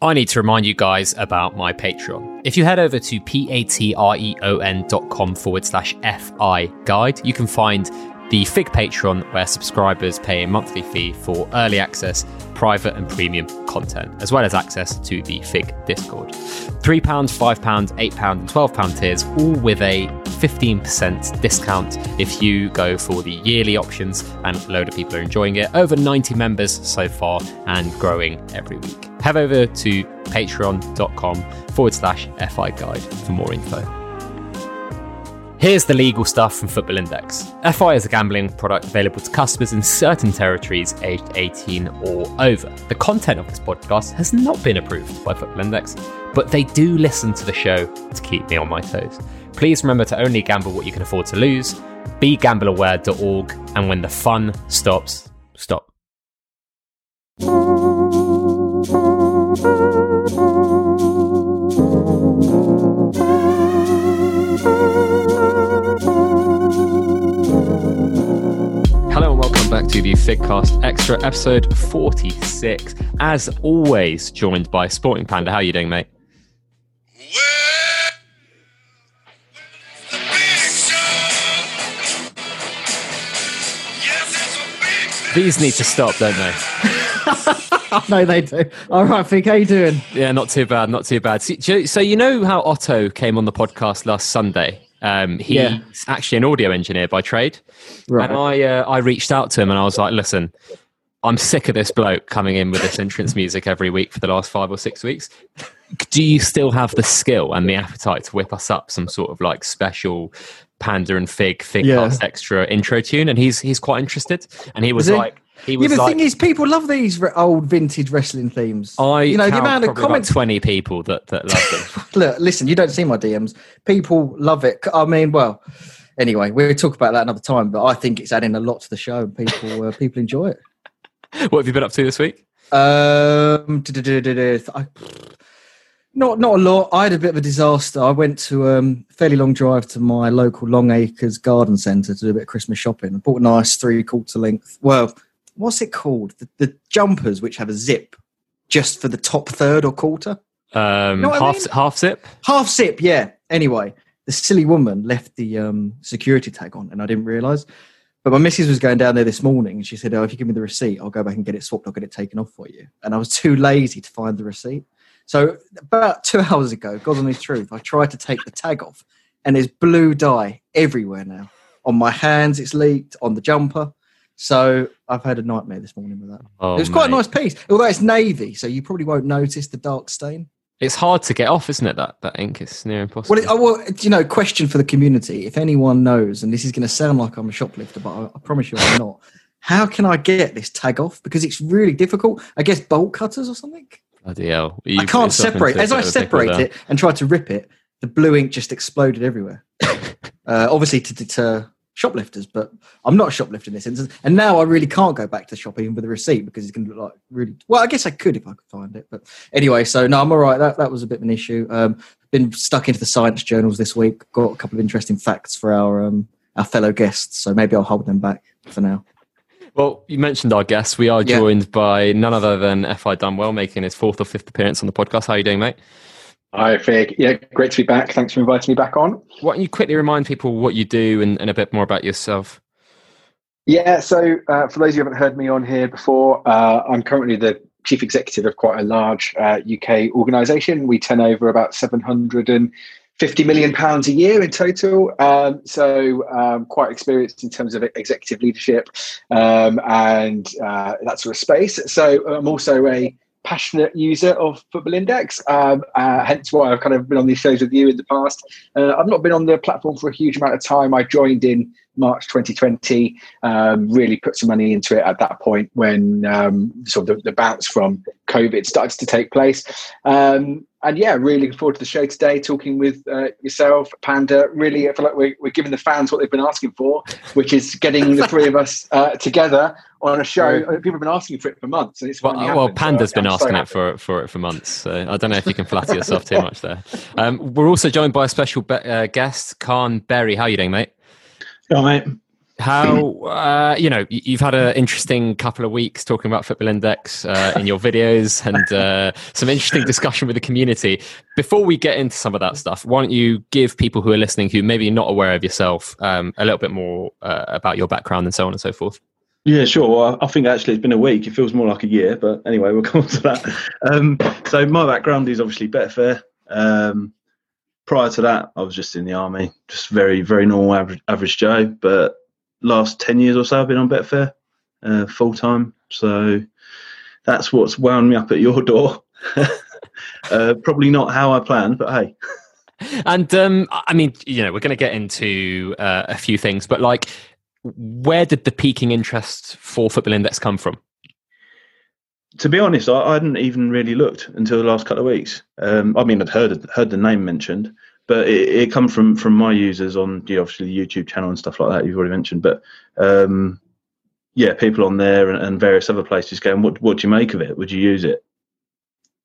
I need to remind you guys about my Patreon. If you head over to patreon.com forward slash FI guide, you can find the FIG Patreon, where subscribers pay a monthly fee for early access, private and premium content, as well as access to the FIG Discord. £3, £5, £8, and £12 tiers, all with a 15% discount if you go for the yearly options, and a load of people are enjoying it. Over 90 members so far and growing every week. Head over to patreon.com forward slash FI guide for more info. Here's the legal stuff from Football Index. FI is a gambling product available to customers in certain territories aged 18 or over. The content of this podcast has not been approved by Football Index, but they do listen to the show to keep me on my toes. Please remember to only gamble what you can afford to lose, begambleaware.org, and when the fun stops, stop. To the Figcast Extra, episode 46. As always, joined by Sporting Panda. How are you doing, mate? These need to stop, don't they? no, they do. All right, Fig, how you doing? Yeah, not too bad, not too bad. So, so you know how Otto came on the podcast last Sunday? Um, he's Yeah. actually an audio engineer by trade, Right. and I uh, I reached out to him and I was like, "Listen, I'm sick of this bloke coming in with this entrance music every week for the last five or six weeks. Do you still have the skill and the appetite to whip us up some sort of like special Panda and Fig Fig Yeah. Extra intro tune?" And he's he's quite interested, and he was Is like, he Yeah, was but the like. thing is, people love these old vintage wrestling themes. I you know, the amount of comments. twenty people that that love them. Look, listen, you don't see my DMs. People love it. I mean, well, anyway, we'll talk about that another time. But I think it's adding a lot to the show, and people uh, people enjoy it. what have you been up to this week? Um. I- not not a lot. I had a bit of a disaster. I went to um, a fairly long drive to my local Longacres garden centre to do a bit of Christmas shopping. I bought a nice three quarter length. Well, what's it called? The, the jumpers which have a zip just for the top third or quarter. Um, know what I half mean? half zip. Half zip, yeah. Anyway, the silly woman left the um, security tag on, and I didn't realise. But my missus was going down there this morning, and she said, "Oh, if you give me the receipt, I'll go back and get it swapped. I'll get it taken off for you." And I was too lazy to find the receipt. So about two hours ago, God honest truth, I tried to take the tag off, and there's blue dye everywhere now. On my hands, it's leaked. On the jumper. So I've had a nightmare this morning with that. Oh, it was quite a nice piece, although it's navy, so you probably won't notice the dark stain. It's hard to get off, isn't it? That that ink is near impossible. Well, it, oh, well, you know, question for the community. If anyone knows, and this is going to sound like I'm a shoplifter, but I, I promise you I'm not. How can I get this tag off? Because it's really difficult. I guess bolt cutters or something. Bloody hell! I You put can't separate. As I of a pickle separate it and try to rip it, the blue ink just exploded everywhere. uh, obviously to deter shoplifters, but I'm not a shoplifter in this instance. And now I really can't go back to the shop even with a receipt because it's going to look like really. Well, I guess I could if I could find it, but anyway. So no, I'm all right. That that was a bit of an issue. Um, been stuck into the science journals this week. Got a couple of interesting facts for our um, our fellow guests, so maybe I'll hold them back for now. Well, you mentioned our guests. We are Yeah. joined by none other than FI Dunwell, making his fourth or fifth appearance on the podcast. How are you doing, mate? Hi, Fig. Yeah, great to be back. Thanks for inviting me back on. Why don't you quickly remind people what you do and, and a bit more about yourself? Yeah, so uh, for those who haven't heard me on here before, uh, I'm currently the chief executive of quite a large uh, UK organisation. We turn over about 750 million pounds a year in total. Um, so um, quite experienced in terms of executive leadership um, and uh, that sort of space. So I'm also a passionate user of Football Index, um, uh, hence why I've kind of been on these shows with you in the past. Uh, I've not been on the platform for a huge amount of time. I joined in March 2020, um, really put some money into it at that point when um, sort of the, the bounce from COVID started to take place. Um, and yeah, really looking forward to the show today, talking with uh, yourself, Panda. Really, I feel like we're, we're giving the fans what they've been asking for, which is getting the three of us uh, together on a show. People have been asking for it for months, and it's Well, well happened. Panda's So been I'm so asking it for for it for months. So I don't know if you can flatter yourself too much there. Um, we're also joined by a special be- uh, guest, Caan Berry. How are you doing, mate? Yeah, mate. How uh, you know you've had an interesting couple of weeks talking about Football Index uh, in your videos and uh, some interesting discussion with the community. Before we get into some of that stuff, why don't you give people who are listening who maybe not aware of yourself um, a little bit more uh, about your background and so on and so forth? Yeah, sure. Well, I think actually it's been a week. It feels more like a year, but anyway, we'll come on to that. Um, so my background is obviously Betfair. Um, prior to that, I was just in the army, just very, very normal average, average Joe. But last 10 years or so, I've been on Betfair uh, full time. So that's what's wound me up at your door. uh, probably not how I planned, but hey. And um, I mean, you know, we're going to get into uh, a few things, but like, where did the peaking interest for Football Index come from? To be honest, I, I hadn't even really looked until the last couple of weeks. Um, I mean, I'd heard heard the name mentioned, but it, it come from from my users on you know, obviously the YouTube channel and stuff like that. You've already mentioned, but um, yeah, people on there and, and, various other places going, "What what do you make of it? Would you use it?"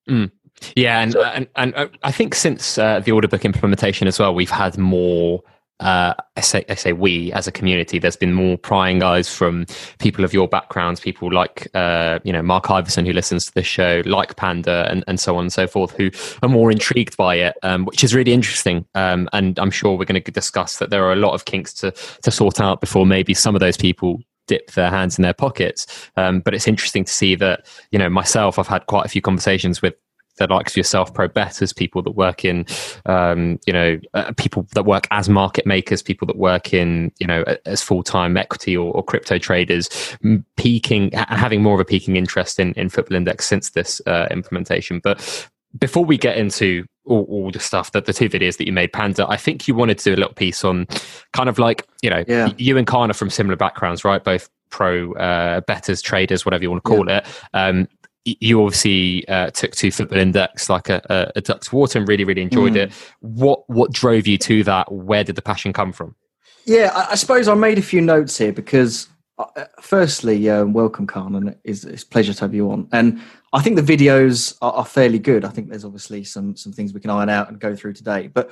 Mm. Yeah, and, so, and and uh, I think since uh, the order book implementation as well, we've had more uh, I say I say we as a community. There's been more prying eyes from people of your backgrounds, people like uh, you know Mark Iverson who listens to this show, like Panda, and, and so on and so forth, who are more intrigued by it, um, which is really interesting. Um, and I'm sure we're going to discuss that there are a lot of kinks to to sort out before maybe some of those people dip their hands in their pockets. Um, but it's interesting to see that, you know, myself, I've had quite a few conversations with the likes of yourself, pro bettors, people that work in, um, you know, uh, people that work as market makers, people that work in, you know, as full time equity or, or, crypto traders, peaking, having more of a peaking interest in, in Football Index since this uh, implementation. But before we get into all, all, the stuff that the two videos that you made, Panda, I think you wanted to do a little piece on kind of like, you know, yeah. you and Caan are from similar backgrounds, right? Both pro uh, bettors, traders, whatever you want to call yeah. it. Um, you obviously uh, took to Football Index like a, a, a duck to water and really, really enjoyed mm. it. What what drove you to that? Where did the passion come from? Yeah, I, I suppose I made a few notes here because, uh, firstly, um, welcome, Caan, it's, it's a pleasure to have you on. And I think the videos are, are, fairly good. I think there's obviously some some things we can iron out and go through today, but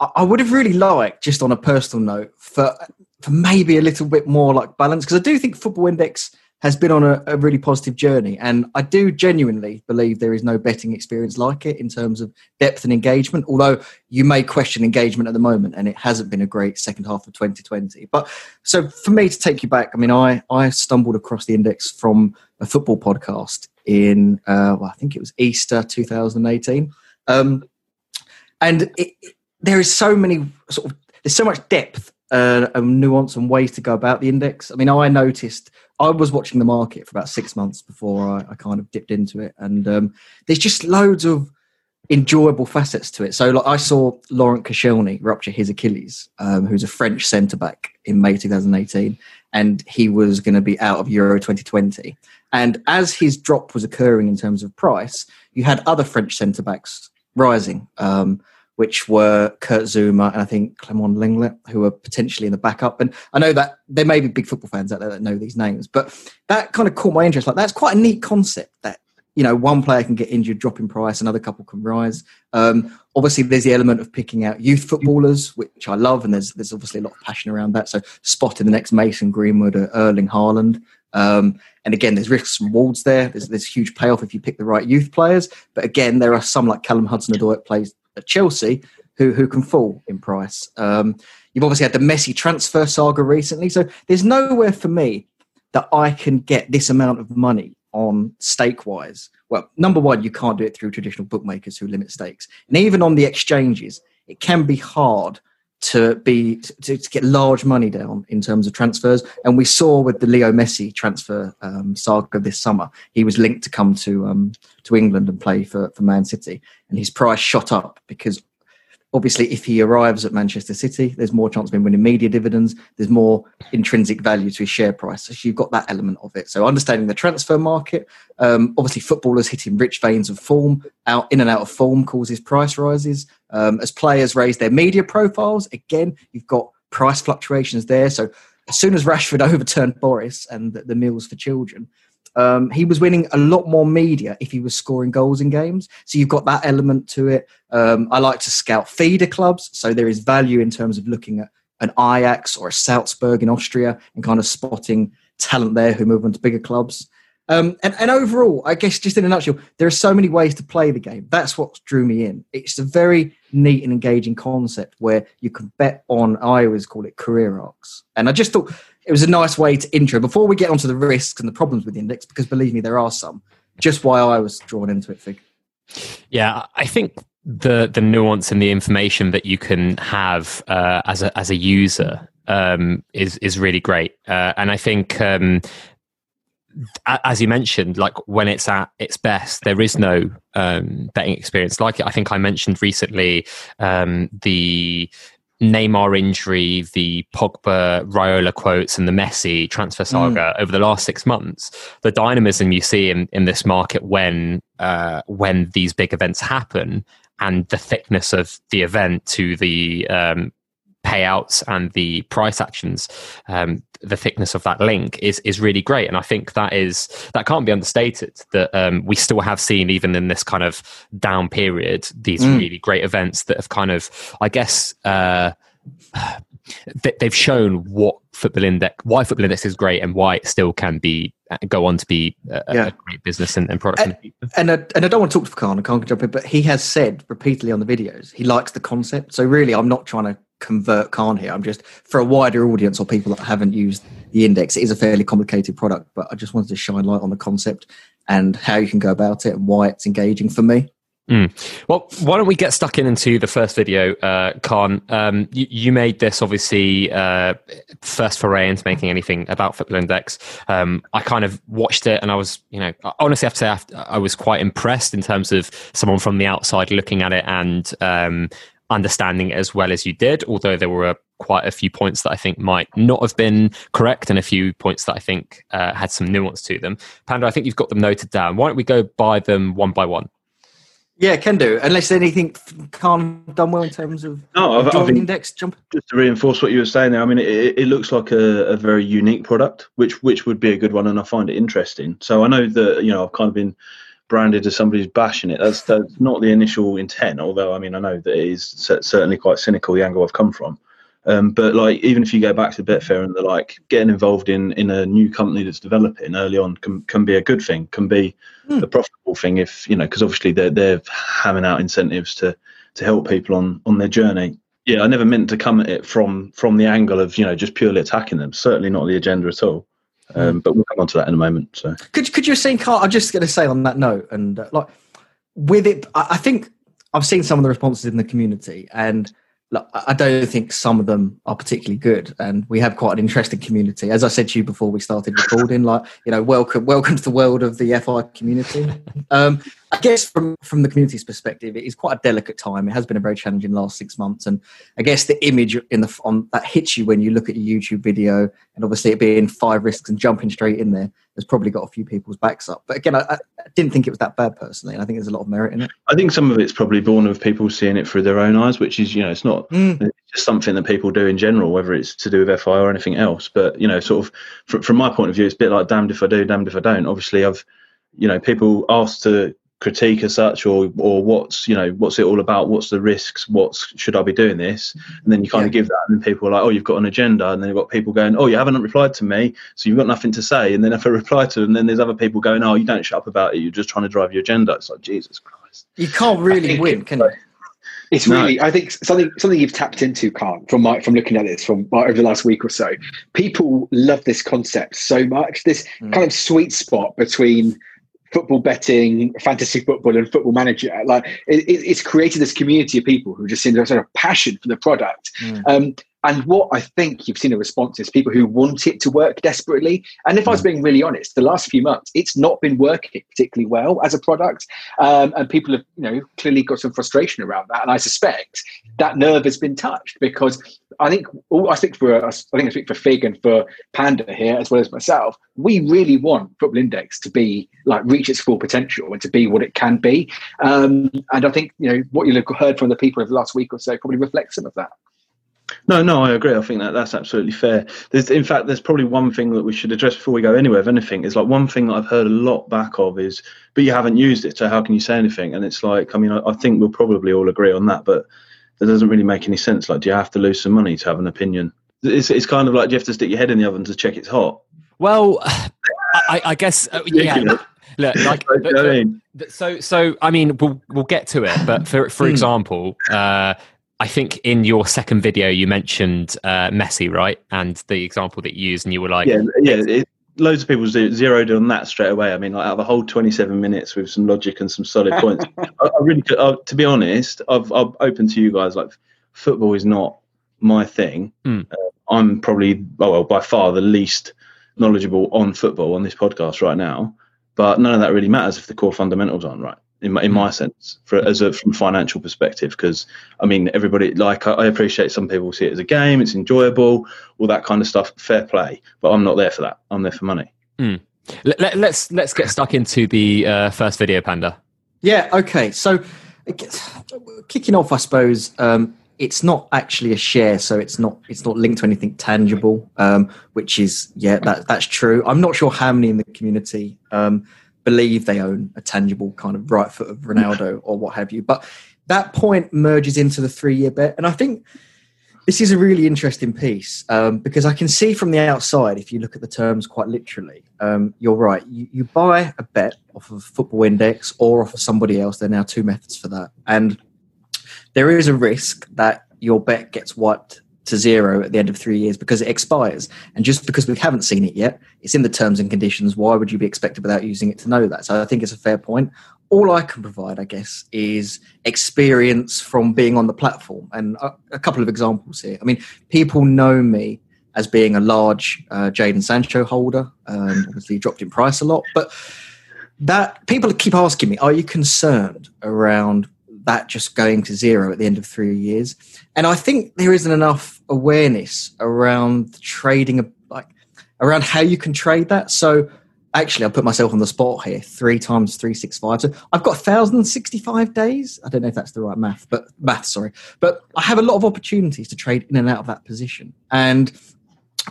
I, I would have really liked, just on a personal note, for for maybe a little bit more like balance because I do think Football Index has been on a, a, really positive journey. And I do genuinely believe there is no betting experience like it in terms of depth and engagement, although you may question engagement at the moment and it hasn't been a great second half of 2020. But so for me to take you back, I mean, I, I stumbled across the index from a football podcast in, uh, well, I think it was Easter 2018. Um, and it, there is so many sort of, there's so much depth uh, and nuance and ways to go about the index. I mean, I noticed I was watching the market for about six months before I, I kind of dipped into it, and um, there's just loads of enjoyable facets to it. So, like, I saw Laurent Koscielny rupture his Achilles, um, who's a French centre back in May 2018, and he was going to be out of Euro 2020. And as his drop was occurring in terms of price, you had other French centre backs rising. Um, which were Kurt Zouma and I think Clement Lenglet, who are potentially in the backup. And I know that there may be big football fans out there that know these names, but that kind of caught my interest. Like that's quite a neat concept that you know one player can get injured, drop in price, another couple can rise. Um, obviously, there's the element of picking out youth footballers, which I love, and there's there's obviously a lot of passion around that. So spotting the next Mason Greenwood or Erling Haaland. Um, and again, there's risks and rewards there. There's, there's huge payoff if you pick the right youth players. But again, there are some like Callum Hudson-Odoi plays at Chelsea who who can fall in price. Um, you've obviously had the Messi transfer saga recently, so there's nowhere for me that I can get this amount of money on stake wise. Well, number one, you can't do it through traditional bookmakers who limit stakes, and even on the exchanges, it can be hard to be to, to, get large money down in terms of transfers. And we saw with the Leo Messi transfer um, saga this summer, he was linked to come to um, to England and play for for Man City, and his price shot up because obviously if he arrives at Manchester City, there's more chance of him winning media dividends. There's more intrinsic value to his share price. So you've got that element of it. So understanding the transfer market, um, obviously footballers hitting rich veins of form, out in and out of form causes price rises. Um, as players raise their media profiles, again, you've got price fluctuations there. So as soon as Rashford overturned Boris and the, the meals for children, um, he was winning a lot more media if he was scoring goals in games. So you've got that element to it. Um, I like to scout feeder clubs, so there is value in terms of looking at an Ajax or a Salzburg in Austria and kind of spotting talent there who move on to bigger clubs. Um, and, and overall, I guess just in a nutshell, there are so many ways to play the game. That's what drew me in. It's a very neat and engaging concept where you can bet on, I always call it career arcs. And I just thought it was a nice way to intro before we get onto the risks and the problems with the index, because believe me, there are some, just why I was drawn into it, Fig. Yeah, I think the the nuance and the information that you can have uh, as a as a user um, is is really great, uh, and I think um, as you mentioned, like when it's at its best, there is no um, betting experience. Like it. I think I mentioned recently, um, the Neymar injury, the Pogba Raiola quotes, and the Messi transfer mm. saga mm. over the last six months. The dynamism you see in, in this market when uh, when these big events happen, and the thickness of the event to the um, payouts and the price actions, um, the thickness of that link is is really great. And I think that is that can't be understated. That um, we still have seen even in this kind of down period these mm. really great events that have kind of, I guess. Uh, they've shown what football index why football index is great and why it still can be uh, go on to be a, yeah. a great business and, and product and, and, I, and I don't want to talk to Caan I can't jump in but he has said repeatedly on the videos he likes the concept so really I'm not trying to convert Caan here. I'm just for a wider audience or people that haven't used the index. It is a fairly complicated product, but I just wanted to shine light on the concept and how you can go about it and why it's engaging for me. Mm. Well, why don't we get stuck in into the first video, uh, Caan? Um, you, you, made this obviously uh, first foray into making anything about Football Index. Um, I kind of watched it and I was, you know, honestly, I have to say I was quite impressed in terms of someone from the outside looking at it and um, understanding it as well as you did, although there were quite a few points that I think might not have been correct and a few points that I think uh, had some nuance to them. Panda, I think you've got them noted down. Why don't we go by them one by one? Yeah, can do. Unless anything can't done well in terms of no, I've, I've index jump. Just to reinforce what you were saying there, I mean, it, it looks like a, a, very unique product, which which would be a good one, and I find it interesting. So I know that you know I've kind of been branded as somebody who's bashing it. That's, that's not the initial intent. Although I mean, I know that it is certainly quite cynical the angle I've come from. Um, but like, even if you go back to Betfair and they're like getting involved in in a new company that's developing early on can can be a good thing, can be mm. a profitable thing if you know because obviously they're they're hamming out incentives to to help people on on their journey. Yeah, I never meant to come at it from from the angle of you know just purely attacking them. Certainly not the agenda at all. Um, but we'll come on to that in a moment. So could could you see? Carl, I'm just going to say on that note, and uh, like with it, I, I think I've seen some of the responses in the community, and look, I don't think some of them are particularly good, and we have quite an interesting community. As I said to you before we started recording, like you know, welcome, welcome to the world of the FI community. Um, I guess from from the community's perspective, it is quite a delicate time. It has been a very challenging last six months, and I guess the image in the on that hits you when you look at your YouTube video, and obviously it being five risks and jumping straight in there has probably got a few people's backs up. But again, I, I, didn't think it was that bad personally, and I think there's a lot of merit in it. I think some of it's probably born of people seeing it through their own eyes, which is you know it's not mm. it's just something that people do in general, whether it's to do with FI or anything else. But you know, sort of from, from my point of view, it's a bit like damned if I do, damned if I don't. Obviously, I've you know people asked to critique as such or or what's you know what's it all about what's the risks what's should i be doing this and then you kind yeah. of give that and people are like oh you've got an agenda and then you've got people going oh you haven't replied to me so you've got nothing to say and then if i reply to them then there's other people going oh you don't shut up about it you're just trying to drive your agenda it's like jesus christ you can't really win can you it's no. really, I think something something you've tapped into, Caan, from my from looking at this from my, over the last week or so. People love this concept so much. This mm. kind of sweet spot between football betting, fantasy football, and football manager. Like it, it's created this community of people who just seem to have sort of passion for the product. Mm. Um, and what I think you've seen a response is people who want it to work desperately. And if I was mm. being really honest, the last few months, it's not been working particularly well as a product. Um, and people have, you know, clearly got some frustration around that. And I suspect that nerve has been touched because I think, I speak for I think I speak for Fig and for Panda here, as well as myself. We really want Football Index to be like reach its full potential and to be what it can be. Um, and I think, you know, what you've heard from the people of the last week or so probably reflects some of that. No, no, I agree. I think that that's absolutely fair. There's, in fact, there's probably one thing that we should address before we go anywhere. If anything, is like one thing that I've heard a lot back of is, but you haven't used it, so how can you say anything? And it's like, I mean, I, I think we'll probably all agree on that. But that doesn't really make any sense. Like, do you have to lose some money to have an opinion? It's, it's kind of like do you have to stick your head in the oven to check it's hot. Well, I, I guess uh, yeah. Look, like, but, but, so so. I mean, we'll we'll get to it. But for for example, uh, I think in your second video you mentioned uh, Messi, right? And the example that you used, and you were like, yeah, yeah. It, loads of people zeroed on that straight away. I mean, like, out of a whole 27 minutes with some logic and some solid points. I, I, really, I, to be honest, I've, I've opened to you guys. Like, football is not my thing. Mm. Uh, I'm probably, oh, well, by far the least knowledgeable on football on this podcast right now. But none of that really matters if the core fundamentals aren't right in my, in my sense, for, as a from financial perspective. Because I mean, everybody like I, I, appreciate some people see it as a game, it's enjoyable, all that kind of stuff. Fair play, but I'm not there for that. I'm there for money. Mm. Let, us let's, let's get stuck into the uh, first video, Panda. Yeah. Okay. So kicking off, I suppose. Um, it's not actually a share, so it's not it's not linked to anything tangible, um, which is yeah that that's true. I'm not sure how many in the community um, believe they own a tangible kind of right foot of Ronaldo or what have you. But that point merges into the three year bet. And I think this is a really interesting piece um, because I can see from the outside, if you look at the terms quite literally, um, you're right. You, you buy a bet off of Football Index or off of somebody else. There are now two methods for that. And there is a risk that your bet gets wiped to zero at the end of three years because it expires. And just because we haven't seen it yet, it's in the terms and conditions. Why would you be expected without using it to know that? So I think it's a fair point. All I can provide, I guess, is experience from being on the platform. And a, a couple of examples here. I mean, people know me as being a large uh, Jadon Sancho holder. Um, obviously, dropped in price a lot. But that people keep asking me, are you concerned around that just going to zero at the end of three years? And I think there isn't enough awareness around trading, like around how you can trade that. So actually, I'll put myself on the spot here. Three times three six five. So I've got thousand sixty five days. I don't know if that's the right math, but math. Sorry, but I have a lot of opportunities to trade in and out of that position, and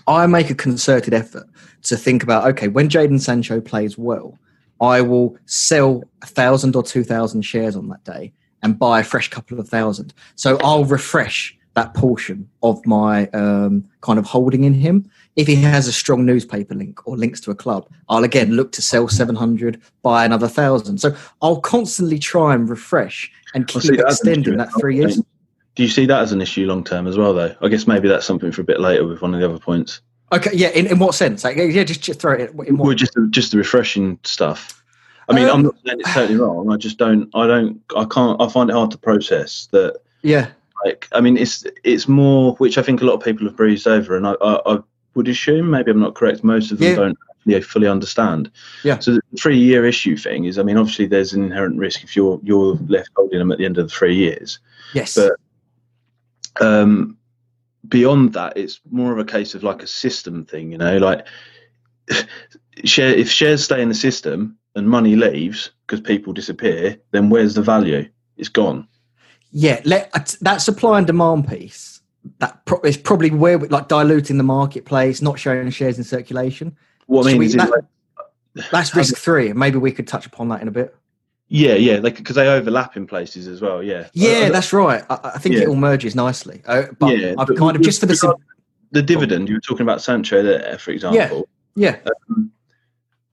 I make a concerted effort to think about okay, when Jadon Sancho plays well, I will sell a thousand or two thousand shares on that day and buy a fresh couple of thousand. So I'll refresh that portion of my um, kind of holding in him. If he has a strong newspaper link or links to a club, I'll again look to sell 700, buy another thousand. So I'll constantly try and refresh and keep extending that three years. Do you see that as an issue long term as well, though? I guess maybe that's something for a bit later with one of the other points. Okay, yeah. In, in what sense? Like, yeah, just, just throw it. In what? Well, just just the refreshing stuff. I mean, um, I'm not saying it's totally wrong. I just don't. I don't. I can't. I find it hard to process that. Yeah. Like, I mean, it's it's more, which I think a lot of people have breezed over, and I, I, I would assume, maybe I'm not correct. Most of them yeah. don't really fully understand. Yeah. So the three-year issue thing is, I mean, obviously there's an inherent risk if you're you're left holding them at the end of the three years. Yes. But um, beyond that, it's more of a case of like a system thing. You know, like share if shares stay in the system and money leaves because people disappear, then where's the value? It's gone. Yeah, let, uh, that supply and demand piece that pro- is probably where we, like diluting the marketplace, not showing shares in circulation. What I mean we, that, like, that's risk three. Maybe we could touch upon that in a bit. Yeah, yeah, because they overlap in places as well. Yeah, yeah, that's right. I, I think yeah. it all merges nicely. Uh, but yeah, I've kind of just for the sim- the dividend you were talking about Sancho there, for example. Yeah, yeah. Um,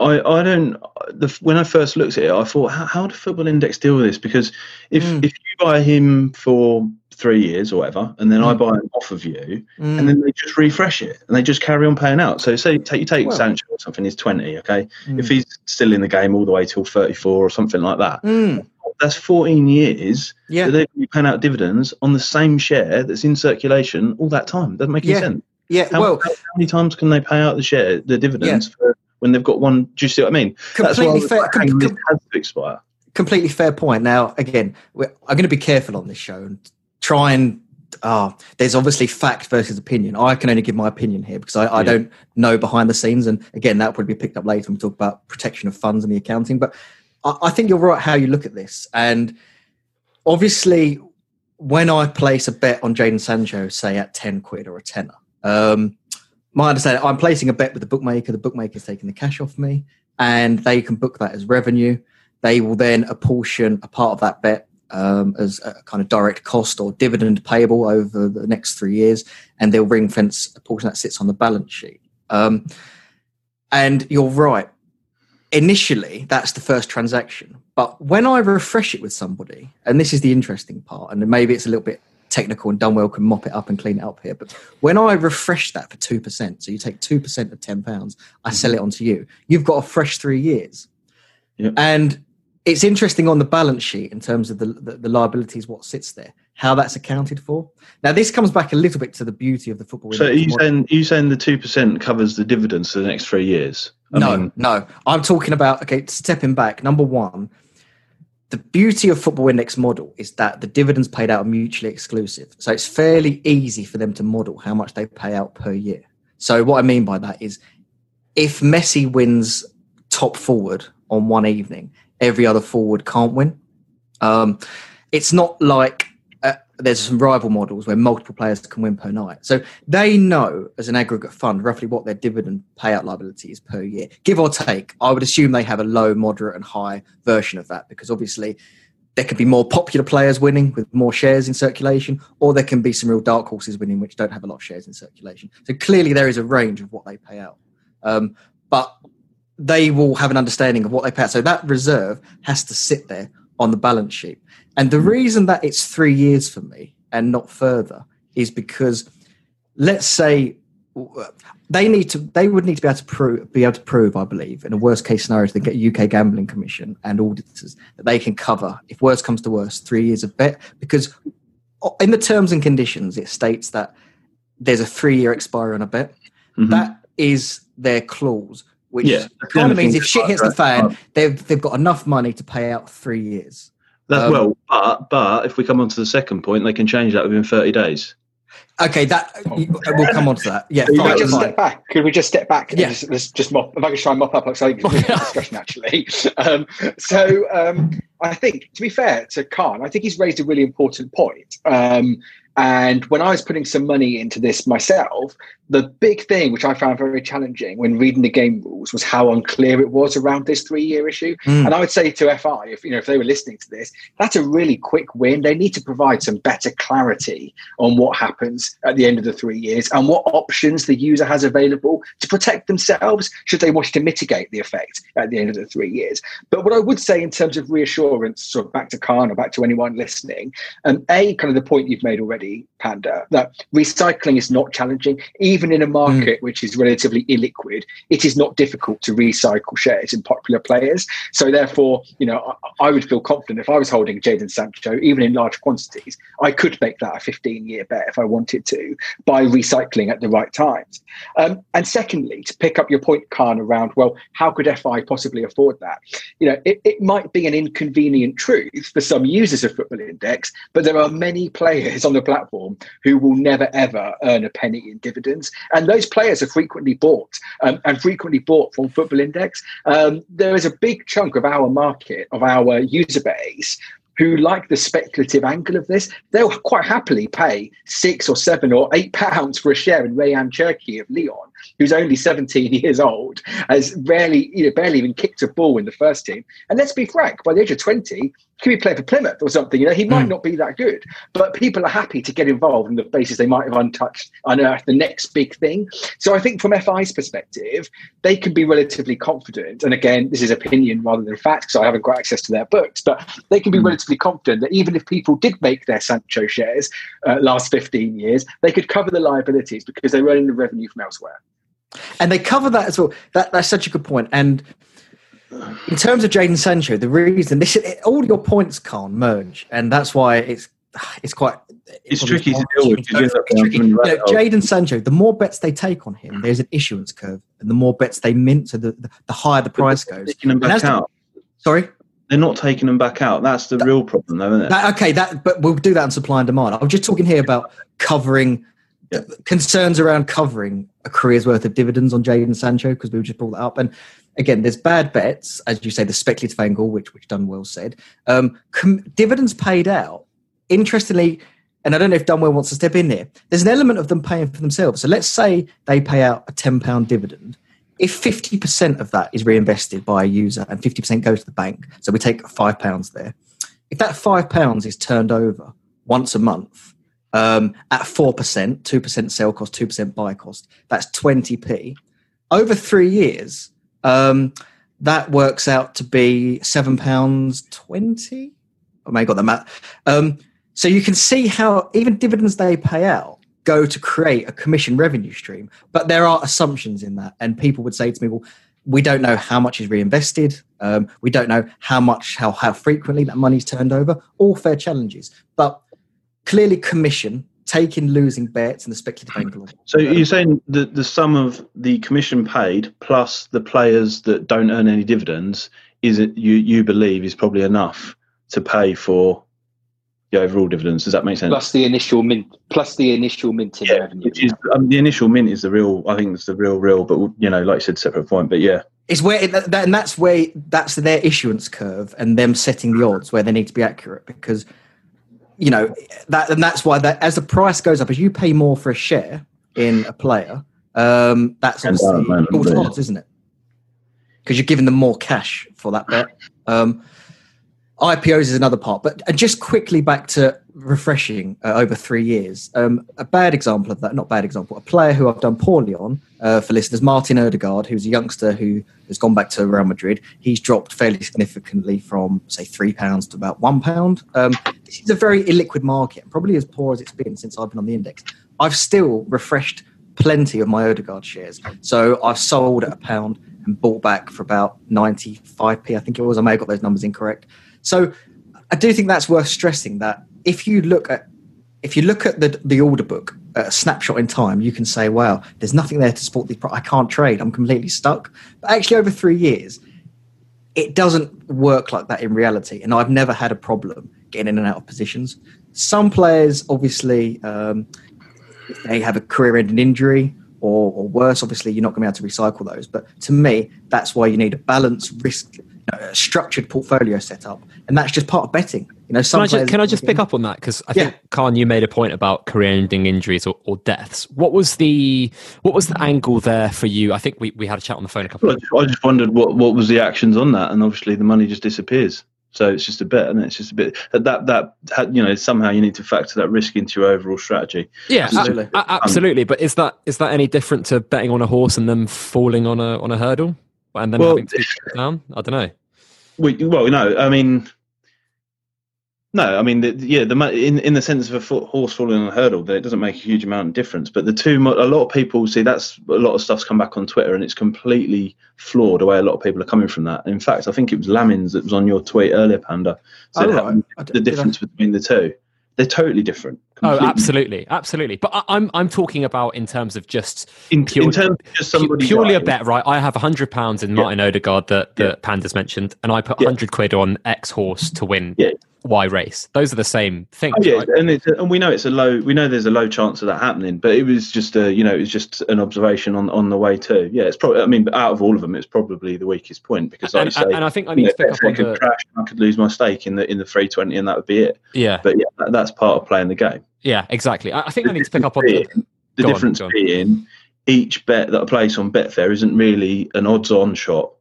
I, I don't. The, when I first looked at it, I thought, how, how do Football Index deal with this? Because if mm. if you buy him for three years or whatever, and then mm. I buy him off of you, mm. and then they just refresh it and they just carry on paying out. So say take, you take well, Sancho or something, he's twenty, okay. Mm. If he's still in the game all the way till thirty four or something like that, mm. that's fourteen years. Yeah, they're paying out dividends on the same share that's in circulation all that time. Doesn't make any yeah. sense. Yeah, how, well, how, many times can they pay out the share, the dividends yeah. for when they've got one. Do you see what I mean? Completely fair. Com- com- has to expire. Completely fair point. Now, again, I'm going to be careful on this show and try and. Oh, there's obviously fact versus opinion. I can only give my opinion here because I, I yeah. don't know behind the scenes, and again, that would be picked up later when we talk about protection of funds and the accounting. But I, I think you're right how you look at this, and obviously, when I place a bet on Jadon Sancho, say at ten quid or a tenner, um, my understanding, I'm placing a bet with the bookmaker. The bookmaker's taking the cash off me, and they can book that as revenue. They will then apportion a part of that bet um, as a kind of direct cost or dividend payable over the next three years, and they'll ring fence a portion that sits on the balance sheet. Um, and you're right. Initially, that's the first transaction. But when I refresh it with somebody, and this is the interesting part, and maybe it's a little bit technical and Dunwell can mop it up and clean it up here. But when I refresh that for 2%, so you take 2% of £10, I mm-hmm. sell it onto you, you've got a fresh three years. Yep. And it's interesting on the balance sheet in terms of the, the, the, liabilities, what sits there, how that's accounted for. Now, this comes back a little bit to the beauty of the football. So, are you saying, you saying the 2% covers the dividends for the next three years? I no, mean, no. I'm talking about, okay, stepping back. Number one, the beauty of football index model is that the dividends paid out are mutually exclusive. So it's fairly easy for them to model how much they pay out per year. So what i mean by that is if messi wins top forward on one evening every other forward can't win. Um, it's not like there's some rival models where multiple players can win per night. So they know as an aggregate fund roughly what their dividend payout liability is per year, give or take. I would assume they have a low, moderate, and high version of that because obviously there can be more popular players winning with more shares in circulation, or there can be some real dark horses winning which don't have a lot of shares in circulation. So clearly there is a range of what they pay out. Um, but they will have an understanding of what they pay out. So that reserve has to sit there on the balance sheet. And the reason that it's three years for me and not further is because let's say they need to they would need to be able to prove be able to prove i believe in a worst case scenario to the uk gambling commission and auditors that they can cover if worst comes to worst three years of bet because in the terms and conditions it states that there's a three year expiry on a bet mm-hmm. that is their clause which yeah. kind of means if shit hits the fan they've, they've got enough money to pay out three years that, um, well, but but if we come on to the second point, they can change that within thirty days. Okay, that we'll come on to that. Yeah, Could fine, we just fine. step back? Could we just step back? Yeah. Just, let's just mop. If I could try and mop up, because I think it's a discussion actually. Um, so um, I think, to be fair to Caan, I think he's raised a really important point. Um, and when I was putting some money into this myself, the big thing which I found very challenging when reading the game rules was how unclear it was around this three-year issue. Mm. And I would say to FI, if you know if they were listening to this, that's a really quick win. They need to provide some better clarity on what happens at the end of the three years and what options the user has available to protect themselves should they wish to mitigate the effect at the end of the three years. But what I would say in terms of reassurance, sort of back to Caan or back to anyone listening, um, a kind of the point you've made already, Panda, that recycling is not challenging, even even in a market mm. which is relatively illiquid, it is not difficult to recycle shares in popular players. So therefore, you know, I, I would feel confident if I was holding Jadon Sancho, even in large quantities, I could make that a 15-year bet if I wanted to by recycling at the right times. Um, and secondly, to pick up your point, Caan, around well, how could FI possibly afford that? You know, it, it might be an inconvenient truth for some users of Football Index, but there are many players on the platform who will never ever earn a penny in dividends and those players are frequently bought um, and frequently bought from Football Index. Um, there is a big chunk of our market, of our user base, who like the speculative angle of this, they'll quite happily pay six or seven or eight pounds for a share in Rayan Cherki of Lyon, who's only 17 years old, has barely, you know, barely even kicked a ball in the first team. And let's be frank, by the age of 20, he could be playing for Plymouth or something. You know, he might mm. not be that good, but people are happy to get involved in the basis they might have untouched, unearthed the next big thing. So I think from FI's perspective, they can be relatively confident. And again, this is opinion rather than fact because I haven't got access to their books, but they can be mm. relatively confident that even if people did make their Sancho shares uh, last 15 years, they could cover the liabilities because they're earning the revenue from elsewhere. And they cover that as well. That, that's such a good point. And in terms of Jadon Sancho, the reason this all your points can't merge, and that's why it's it's quite it's, it's tricky to deal with. Jadon Sancho, the more bets they take on him, mm. there's an issuance curve, and the more bets they mint, so the, the, the higher the price goes. Taking them back out. The, sorry. They're not taking them back out. That's the that, real problem, though, isn't it? That, okay, that but we'll do that in supply and demand. I'm just talking here about covering concerns around covering a career's worth of dividends on Jadon Sancho because we just brought that up. And again, there's bad bets, as you say, the speculative angle, which which Dunwell said. Um, com- dividends paid out. Interestingly, and I don't know if Dunwell wants to step in here. There's an element of them paying for themselves. So let's say they pay out a ten pound dividend. If fifty percent of that is reinvested by a user and fifty percent goes to the bank, so we take five pounds there. if that five pounds is turned over once a month um, at four percent, two percent sell cost, two percent buy cost, that's twenty p. Over three years, um, that works out to be seven pounds twenty. I may have got the math. Um, so you can see how even dividends they pay out go to create a commission revenue stream. But there are assumptions in that, and people would say to me, "Well, we don't know how much is reinvested. Um, we don't know how much, how how frequently that money's turned over. All fair challenges, but clearly commission." Taking losing bets and the speculative angle. So you're saying the the sum of the commission paid plus the players that don't earn any dividends is it you you believe is probably enough to pay for the overall dividends. Does that make sense? Plus the initial mint, plus the initial minting yeah, revenue. which is um, the initial mint is the real. I think it's the real, real. But you know, like you said, separate point. But yeah, It's where it, that, and that's where that's their issuance curve and them setting the odds where they need to be accurate because you know that and that's why that as the price goes up as you pay more for a share in a player um that's And obviously the moment, yeah. odds isn't it because you're giving them more cash for that bet um IPOs is another part but and just quickly back to refreshing uh, over three years. Um, a bad example of that not bad example a player who I've done poorly on uh, for listeners Martin Odegaard who's a youngster who has gone back to Real Madrid. He's dropped fairly significantly from say three pounds to about one pound. Um, this is a very illiquid market probably as poor as it's been since I've been on the index. I've still refreshed plenty of my Odegaard shares. So I've sold at a pound and bought back for about 95p I think it was. I may have got those numbers incorrect. So I do think that's worth stressing that if you look at if you look at the the order book a snapshot in time, you can say, "Wow, there's nothing there to support the. Pro- I can't trade. I'm completely stuck." But actually, over three years, it doesn't work like that in reality. And I've never had a problem getting in and out of positions. Some players, obviously, um, they have a career-ending injury or, or worse. Obviously, you're not going to be able to recycle those. But to me, that's why you need a balanced risk, you know, structured portfolio setup, and that's just part of betting. You know, some Can I just, can I just pick up on that? Because I Yeah. think, Caan, you made a point about career-ending injuries or, or deaths. What was the what was the angle there for you? I think we, we had a chat on the phone a couple I of just, I just wondered what, what was the actions on that, and obviously the money just disappears. So it's just a bit, and it's just a bit that that that you know somehow you need to factor that risk into your overall strategy. Yeah, Absolutely. a- a- absolutely. But is that is that any different to betting on a horse and then falling on a on a hurdle and then Well- having to be down? I don't know. We, well, no, I mean, no, I mean, the, yeah, the in in the sense of a fo- horse falling on a hurdle, that it doesn't make a huge amount of difference. But the two, a lot of people see that's a lot of stuff's come back on Twitter, and it's completely flawed the way a lot of people are coming from that. In fact, I think it was Lamins that was on your tweet earlier, Panda, said Oh, how- right. I d- the did I- difference between the two. They're totally different. Oh, absolutely, absolutely. But I, I'm I'm talking about in terms of just In, pure- in terms of just somebody purely a bet, right? I have hundred pounds in Yeah. Martin Odegaard that that Yeah. Pandas mentioned, and I put Yeah. hundred quid on X horse to win Yeah. Y race. Those are the same things, Oh, yeah, right? and it's, and we know it's a low. We know there's a low chance of that happening, but it was just a you know it was just an observation on on the way too. Yeah, it's probably. I mean, out of all of them, it's probably the weakest point because, like And, say, and I think I need know, to pick up Betfair on could the crash, I could lose my stake in the in the 320, and that would be it. yeah, But yeah, that, that's part of playing the game. yeah, exactly. I, I think I need to pick up on the, difference the difference on. being each bet that I place on Betfair isn't really an odds-on shot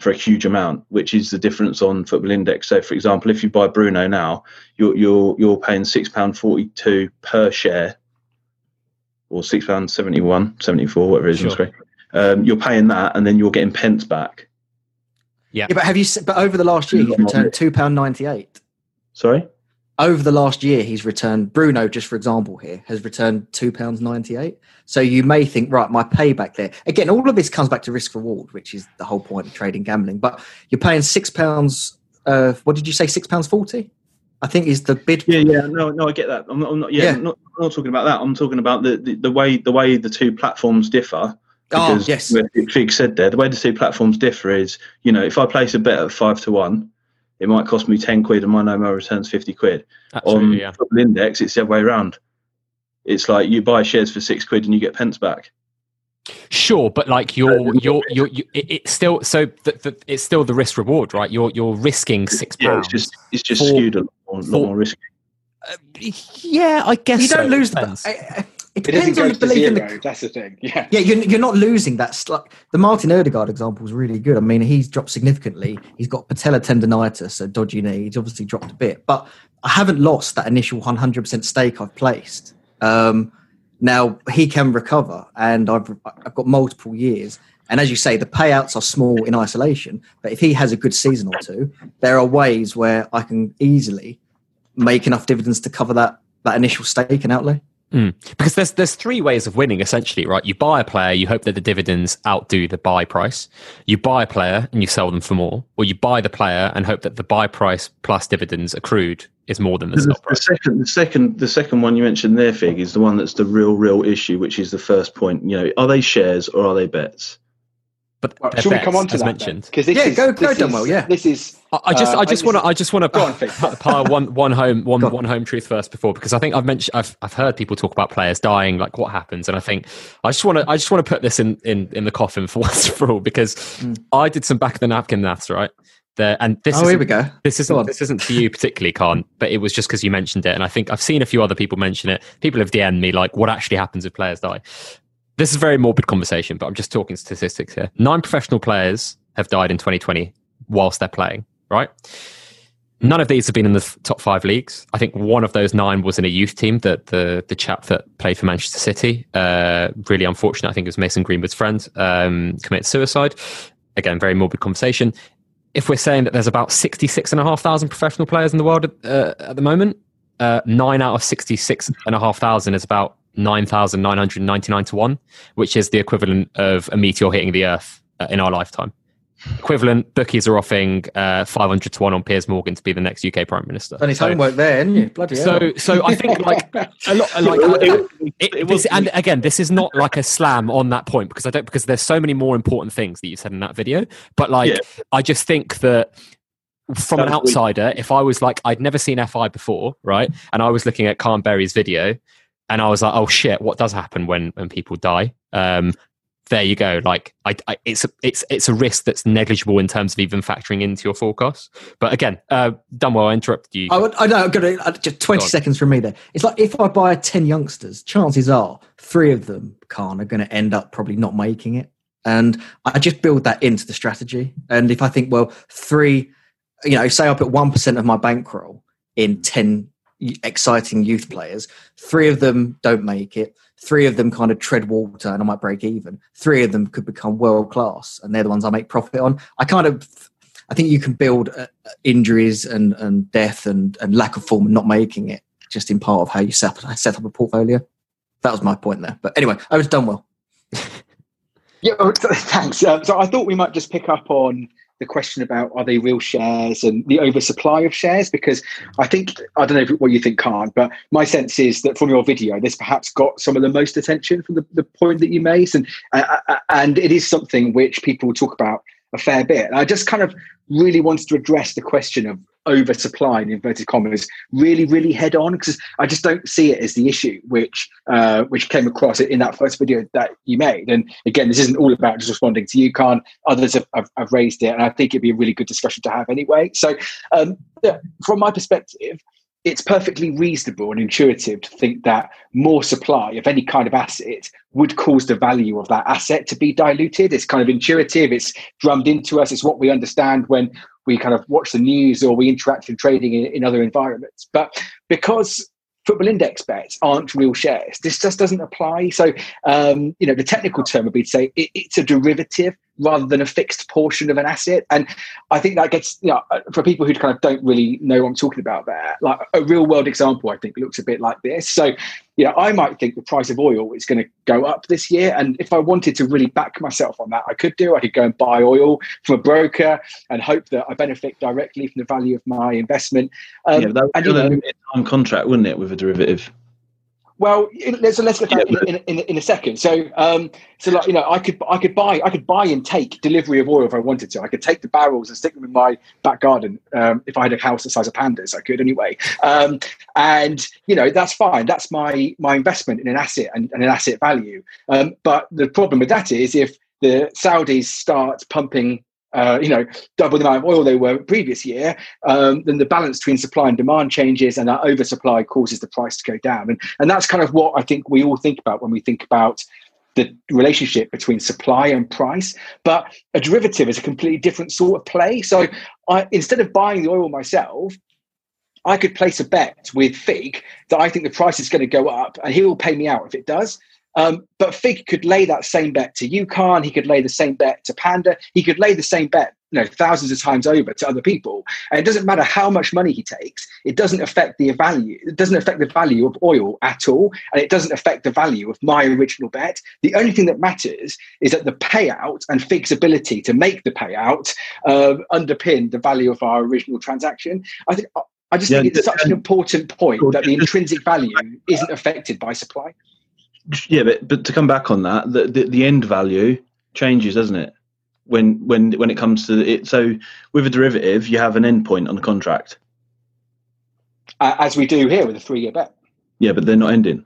for a huge amount, which is the difference on Football Index. So, for example, if you buy Bruno now, you're you're you're paying six pound forty-two per share, or six pound 71, 74, whatever it is on Sure. screen. Um, you're paying that, and then you're getting pence back. Yeah, but have you? But over the last year, he's Not returned yet. two pound ninety eight. Sorry. Over the last year, he's returned. Bruno, just for example, here has returned two pounds ninety eight. So you may think, right, my payback there. Again, all of this comes back to risk reward, which is the whole point of trading gambling. But you're paying six pounds. Uh, what did you say? Six pounds forty. I think is the bid. Yeah, yeah, no, no, I get that. I'm not, I'm not yeah, Yeah. I'm not, I'm not talking about that. I'm talking about the, the, the way the way the two platforms differ. Oh, Because yes. Fig said there, the way the two platforms differ is, you know, if I place a bet at five to one, it might cost me ten quid, and my Nomo returns fifty quid. absolutely, On yeah. Football Index, it's the other way around. It's like you buy shares for six quid and you get pence back. Sure, but like you're you're you're, you it, it's still so the, the, it's still the risk reward, right? You're you're risking six pounds. Yeah, it's just it's just for- skewed a lot more, lot more risky. Uh, yeah, I guess You don't so. lose the. Depends. I- I- it It depends on the belief in the. That's the thing. Yeah. Yeah, you're, you're not losing that. Sl- the Martin Odegaard example is really good. I mean, he's dropped significantly. He's got patella tendonitis, a dodgy knee. He's obviously dropped a bit, but I haven't lost that initial 100% stake I've placed. Um, now he can recover, and I've I've got multiple years. And as you say, the payouts are small in isolation. But if he has a good season or two, there are ways where I can easily make enough dividends to cover that that initial stake and outlay. Mm. Because there's there's three ways of winning essentially, right? You buy a player, you hope that the dividends outdo the buy price. You buy a player and you sell them for more, or you buy the player and hope that the buy price plus dividends accrued is more than the The, stock the price. second, the second, the second one you mentioned there, Fig, is the one that's the real, real issue, which is the first point. You know, are they shares or are they bets? But Well, they're should we come on to as that mentioned? Because this Yeah, is, go- go, this Dunwell, is- yeah. This is I I just, Uh, I just want to, I just want Go on, to Fig. pile one, one home, one, on. one home truth first before, because I think I've mentioned, I've, I've heard people talk about players dying, like what happens, and I think I just want to, I just want to put this in, in, in the coffin for once for all, because Mm. I did some back of the napkin maths, right? There, and this oh, is here we go. This isn't on. this isn't for you particularly, Caan, but it was just because you mentioned it, and I think I've seen a few other people mention it. People have DM'd me like, "What actually happens if players die?" This is a very morbid conversation, but I'm just talking statistics here. Nine professional players have died in 2020 whilst they're playing. Right? None of these have been in the top five leagues. I think one of those nine was in a youth team. That the the chap that played for Manchester City, uh, really unfortunate. I think it was Mason Greenwood's friend, um, committed suicide. Again, very morbid conversation if we're saying that there's about 66,500 professional players in the world uh, at the moment, uh, nine out of 66,500 is about 9,999 to one, which is the equivalent of a meteor hitting the Earth uh, in our lifetime. Equivalent bookies are offering uh, 500 to one on Piers Morgan to be the next UK Prime Minister. And his So- homework then, hadn't you? Bloody hell. so, so I think like a lot, like It- it, it this, was- and again, this is not like a slam on that point because I don't because there's so many more important things that you said in that video. But like, Yeah. I just think that from an That weak. outsider, if I was like, I'd never seen FI before, right, and I was looking at Caan Berry's video, and I was like, oh shit, what does happen when when people die? Um, there you go. Like, I, I, it's a, it's it's a risk that's negligible in terms of even factoring into your forecast. But again, uh, Dunwell, I interrupted you. I, would, I know. I'm gonna uh, just twenty seconds from me there. It's like if I buy ten youngsters, chances are three of them, Caan, are going to end up probably not making it. And I just build that into the strategy. And if I think, well, three, you know, say I put one percent of my bankroll in ten exciting youth players, three of them don't make it. Three of them kind of tread water, and I might break even. Three of them could become world class, and they're the ones I make profit on. I kind of I think you can build uh, injuries and, and death and, and lack of form and not making it just in part of how you set, set up a portfolio. That was my point there. But anyway, I was done well. Yeah, thanks. Um, so I thought we might just pick up on the question about are they real shares and the oversupply of shares? Because I think I don't know what you think, Caan, but my sense is that from your video, this perhaps got some of the most attention from the, the point that you made, and uh, uh, and it is something which people talk about a fair bit. And I just kind of really wanted to address the question of oversupply in inverted commas really really head on because i just don't see it as the issue which uh which came across in that first video that you made and again this isn't all about just responding to you Caan. others have, have, have raised it and i think it'd be a really good discussion to have anyway so um yeah, from my perspective it's perfectly reasonable and intuitive to think that more supply of any kind of asset would cause the value of that asset to be diluted. It's kind of intuitive, it's drummed into us, it's what we understand when we kind of watch the news or we interact in trading in, in other environments. But because football index bets aren't real shares, this just doesn't apply. So, um, you know, the technical term would be to say it, it's a derivative rather than a fixed portion of an asset. And I think that gets, you know, for people who kind of don't really know what I'm talking about there, like a real world example, I think looks a bit like this. So, you know, I might think the price of oil is going to go up this year. And if I wanted to really back myself on that, I could do. I could go and buy oil from a broker and hope that I benefit directly from the value of my investment. Um, yeah, that would and, be you on a know, time contract, wouldn't it, with a derivative? Well, let's let's look at Yeah, in, in, in, in a second. So, um, so like you know, I could I could buy I could buy and take delivery of oil if I wanted to. I could take the barrels and stick them in my back garden. Um, if I had a house the size of pandas, I could anyway. Um, and you know, that's fine. That's my my investment in an asset and, and an asset value. Um, but the problem with that is if the Saudis start pumping uh, you know, double the amount of oil they were previous year, um, then the balance between supply and demand changes, and that oversupply causes the price to go down. And and that's kind of what I think we all think about when we think about the relationship between supply and price. But a derivative is a completely different sort of play. So I, instead of buying the oil myself, I could place a bet with Fig that I think the price is going to go up, and he will pay me out if it does. Um, but Fig could lay that same bet to Yukon. He could lay the same bet to Panda. He could lay the same bet, you know, thousands of times over to other people. And it doesn't matter how much money he takes. It doesn't affect the value. It doesn't affect the value of oil at all, and it doesn't affect the value of my original bet. The only thing that matters is that the payout and Fig's ability to make the payout uh, underpin the value of our original transaction. I think. I just yeah, think it's such an important point that the intrinsic value isn't affected by supply yeah, but but to come back on that, the, the, the end value changes, doesn't it? When when when it comes to it, so with a derivative, you have an end point on the contract, uh, as we do here with a three-year bet. Yeah, but they're not ending.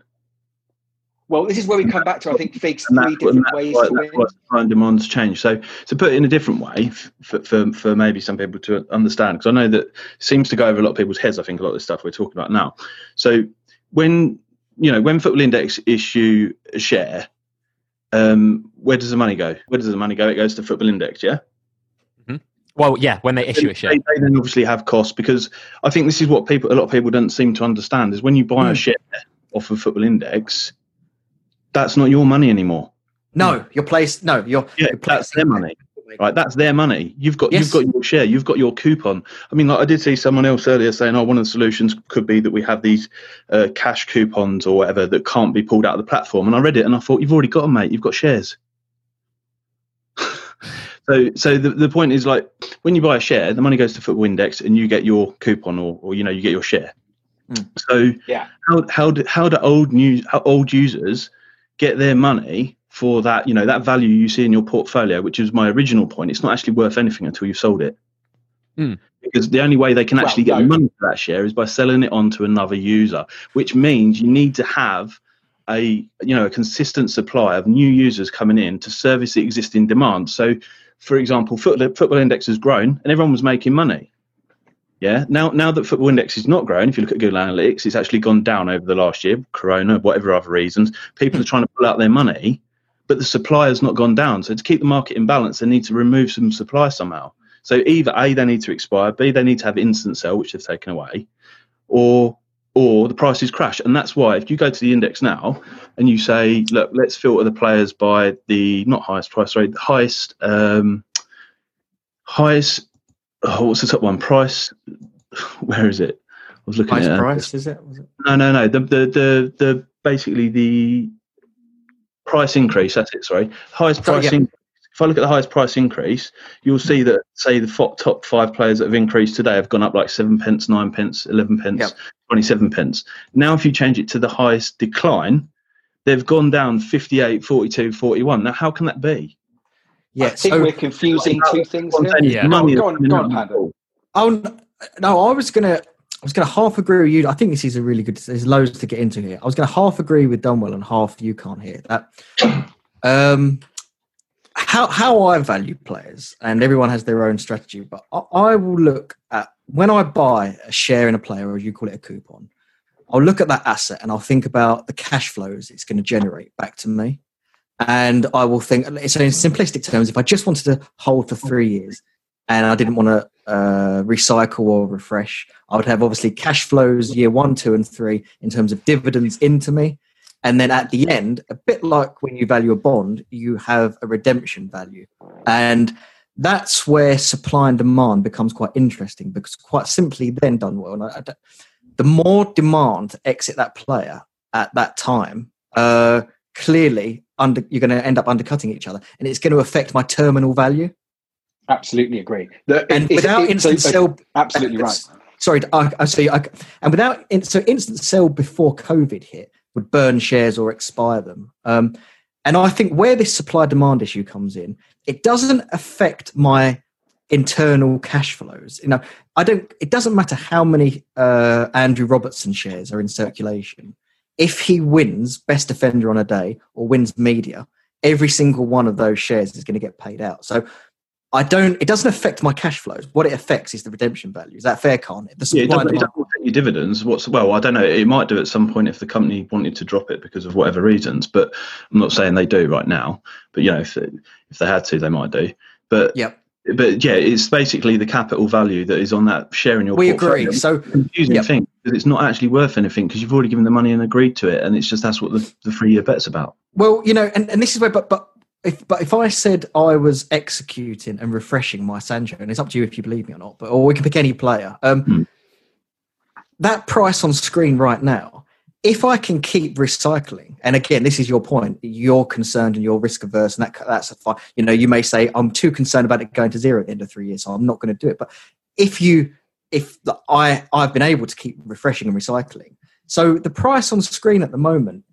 Well, this is where we come back to I think Fig's three different ways why, to win. Supply and demand's change. So to put it in a different way for, for, for maybe some people to understand, because I know that seems to go over a lot of people's heads. I think a lot of the stuff we're talking about now. So when you know, when Football Index issue a share, um, where does the money go? Where does the money go? It goes to Football Index, yeah. Mm-hmm. Well, yeah, when they issue a share, they, they, then obviously have costs because I think this is what people, a lot of people don't seem to understand is when you buy mm. a share off of Football Index, that's not your money anymore. No, your place. No, your yeah, your place, that's their money right? That's their money. You've got yes. you've got your share. You've got your coupon. I mean, like I did see someone else earlier saying, "Oh, one of the solutions could be that we have these uh, cash coupons or whatever that can't be pulled out of the platform." And I read it and I thought, "You've already got them, mate. You've got shares." so, so the, the point is like when you buy a share, the money goes to Football Index, and you get your coupon or, or you know you get your share. Mm. So, yeah, how how do, how do old new how old users get their money for that, you know, that value you see in your portfolio, which is my original point, it's not actually worth anything until you've sold it. Mm. Because the only way they can actually well, get no. money for that share is by selling it on to another user, which means you need to have a you know a consistent supply of new users coming in to service the existing demand. So, for example, football, football index has grown and everyone was making money. Yeah. Now, now that football index is not growing, if you look at Google Analytics, it's actually gone down over the last year. Corona, whatever other reasons, people are trying to pull out their money but the supply has not gone down. So to keep the market in balance, they need to remove some supply somehow. So either A, they need to expire, B, they need to have instant sell, which they've taken away, or or the prices crash. And that's why if you go to the index now and you say, look, let's filter the players by the not highest price, sorry, the highest um highest oh, what's the top one? Price where is it? I was looking highest at price, is it? Was it? No, no, no. The the the the basically the price increase. That's it. Sorry, highest price. Yeah. if I look at the highest price increase, you'll see that say the top five players that have increased today have gone up like seven pence, nine pence, eleven pence, yep. twenty-seven pence. Now, if you change it to the highest decline, they've gone down 58, 42, 41. Now, how can that be? Yeah, I think so, we're confusing two things here. Yeah. Go on, go on, go on Panda. Oh no, I was gonna I was going to half agree with you. I think this is a really good. There's loads to get into here. I was going to half agree with Dunwell and half you can't hear that. Um, how how I value players, and everyone has their own strategy. But I, I, will look at when I buy a share in a player, or you call it a coupon. I'll look at that asset and I'll think about the cash flows it's going to generate back to me, and I will think. So in simplistic terms, if I just wanted to hold for three years, and I didn't want to uh, recycle or refresh. I would have obviously cash flows year one, two, and three in terms of dividends into me. And then at the end, a bit like when you value a bond, you have a redemption value. And that's where supply and demand becomes quite interesting because, quite simply, then Dunwell. the more demand to exit that player at that time, uh, clearly under, you're going to end up undercutting each other. And it's going to affect my terminal value. Absolutely agree. The, and without instant so, sell, absolutely right. Sorry, I, I so I, and without so instant sell before COVID hit would burn shares or expire them. Um, and I think where this supply demand issue comes in, it doesn't affect my internal cash flows. You know, I don't. It doesn't matter how many uh, Andrew Robertson shares are in circulation. If he wins best defender on a day or wins media, every single one of those shares is going to get paid out. So I don't. It doesn't affect my cash flows. What it affects is the redemption value. Is that fair, Caan? The Yeah, it doesn't, it doesn't affect your dividends. What's well, I don't know. It might do at some point if the company wanted to drop it because of whatever reasons. But I'm not saying they do right now. But you know, if they, if they had to, they might do. But Yep. but yeah, it's basically the capital value that is on that share in your. We portfolio. agree. So confusing Yep. thing because it's not actually worth anything because you've already given the money and agreed to it, and it's just that's what the, the three year bet's about. Well, you know, and, and this is where, but but if but if I said I was executing and refreshing my Sancho, and it's up to you if you believe me or not, but or we can pick any player. Um, Hmm. That price on screen right now, if I can keep recycling, and again, this is your point. You're concerned and you're risk averse, and that that's a fine. You know, you may say I'm too concerned about it going to zero at the end of three years, so I'm not going to do it. But if you, if the, I I've been able to keep refreshing and recycling, so the price on screen at the moment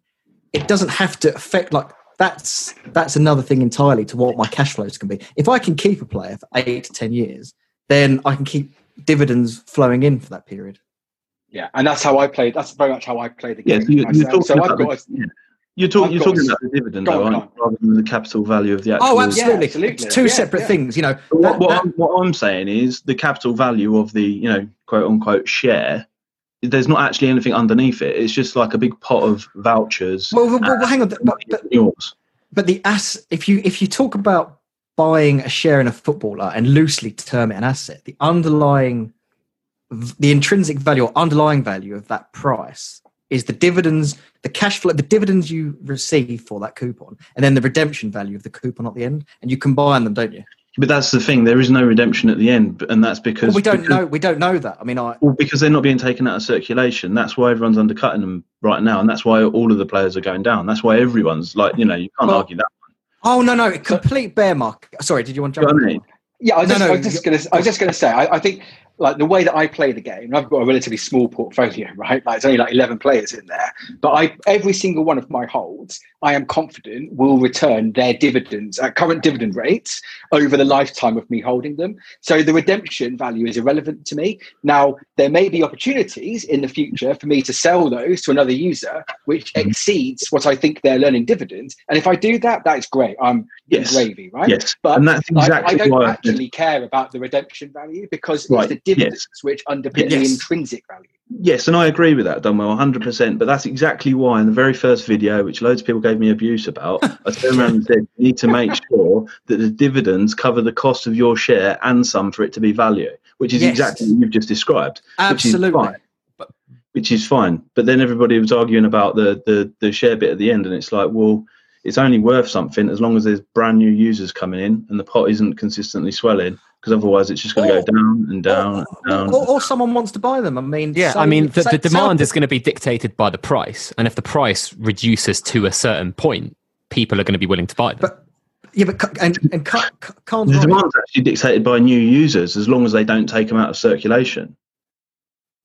it doesn't have to affect like that's that's another thing entirely to what my cash flows can be. If I can keep a player for eight to ten years, then I can keep dividends flowing in for that period. Yeah, and that's how I played. That's very much how I played the Yeah, so you're, you're talking So I've about got. the, yeah. You're, talk, I've you're talking a- about the dividend, though, on, aren't you? rather than the capital value of the oh, actual. Oh, absolutely! absolutely. It's two Yeah, separate yeah. things. You know, What, that- what, that- I'm, what I'm saying is the capital value of the, you know, quote unquote share. There's not actually anything underneath it. It's just like a big pot of vouchers. well, well, well, hang on, but, but, yours. but the ass. If you if you talk about buying a share in a footballer and loosely term it an asset, the underlying, the intrinsic value or underlying value of that price is the dividends, the cash flow, the dividends you receive for that coupon, and then the redemption value of the coupon at the end, and you combine them, don't you? But that's the thing. There is no redemption at the end, and that's because Well, we don't because, know. We don't know that. I mean, I Well, because they're not being taken out of circulation. That's why everyone's undercutting them right now, and that's why all of the players are going down. That's why everyone's like, you know, you can't Well, argue that. oh no no complete bear market. Sorry, did you want to Do you jump? know I in? mean? Yeah, I was No, just, no, I was just gonna, I was just gonna say, I, I think like the way that I play the game, I've got a relatively small portfolio, right? Like it's only like eleven players in there, but I every single one of my holds, I am confident will return their dividends at current dividend rates over the lifetime of me holding them. So the redemption value is irrelevant to me. Now there may be opportunities in the future for me to sell those to another user, which Mhm. exceeds what I think they're learning dividends, and if I do that, that's great. I'm Yes. gravy, right? Yes, But and that's I- exactly I, don't. I actually care about the redemption value because Right, it's the dividends which underpin the intrinsic value. Yes, and I agree with that, Dunwell, 100%. But that's exactly why in the very first video, which loads of people gave me abuse about, I turned around and said, you need to make sure that the dividends cover the cost of your share and some for it to be value, which is Yes. exactly what you've just described. Which is Absolutely. fine. Which is fine. But then everybody was arguing about the, the, the share bit at the end, and it's like, well, it's only worth something as long as there's brand new users coming in and the pot isn't consistently swelling, because otherwise it's just going to go down and down and or, down. or, or someone wants to buy them. I mean, Yeah, say- I mean, the, say- the say- demand is going to be dictated by the price. And if the price reduces to a certain point, people are going to be willing to buy them. But yeah, but ca- and and ca- ca- Caan's The right. demand's actually dictated by new users as long as they don't take them out of circulation.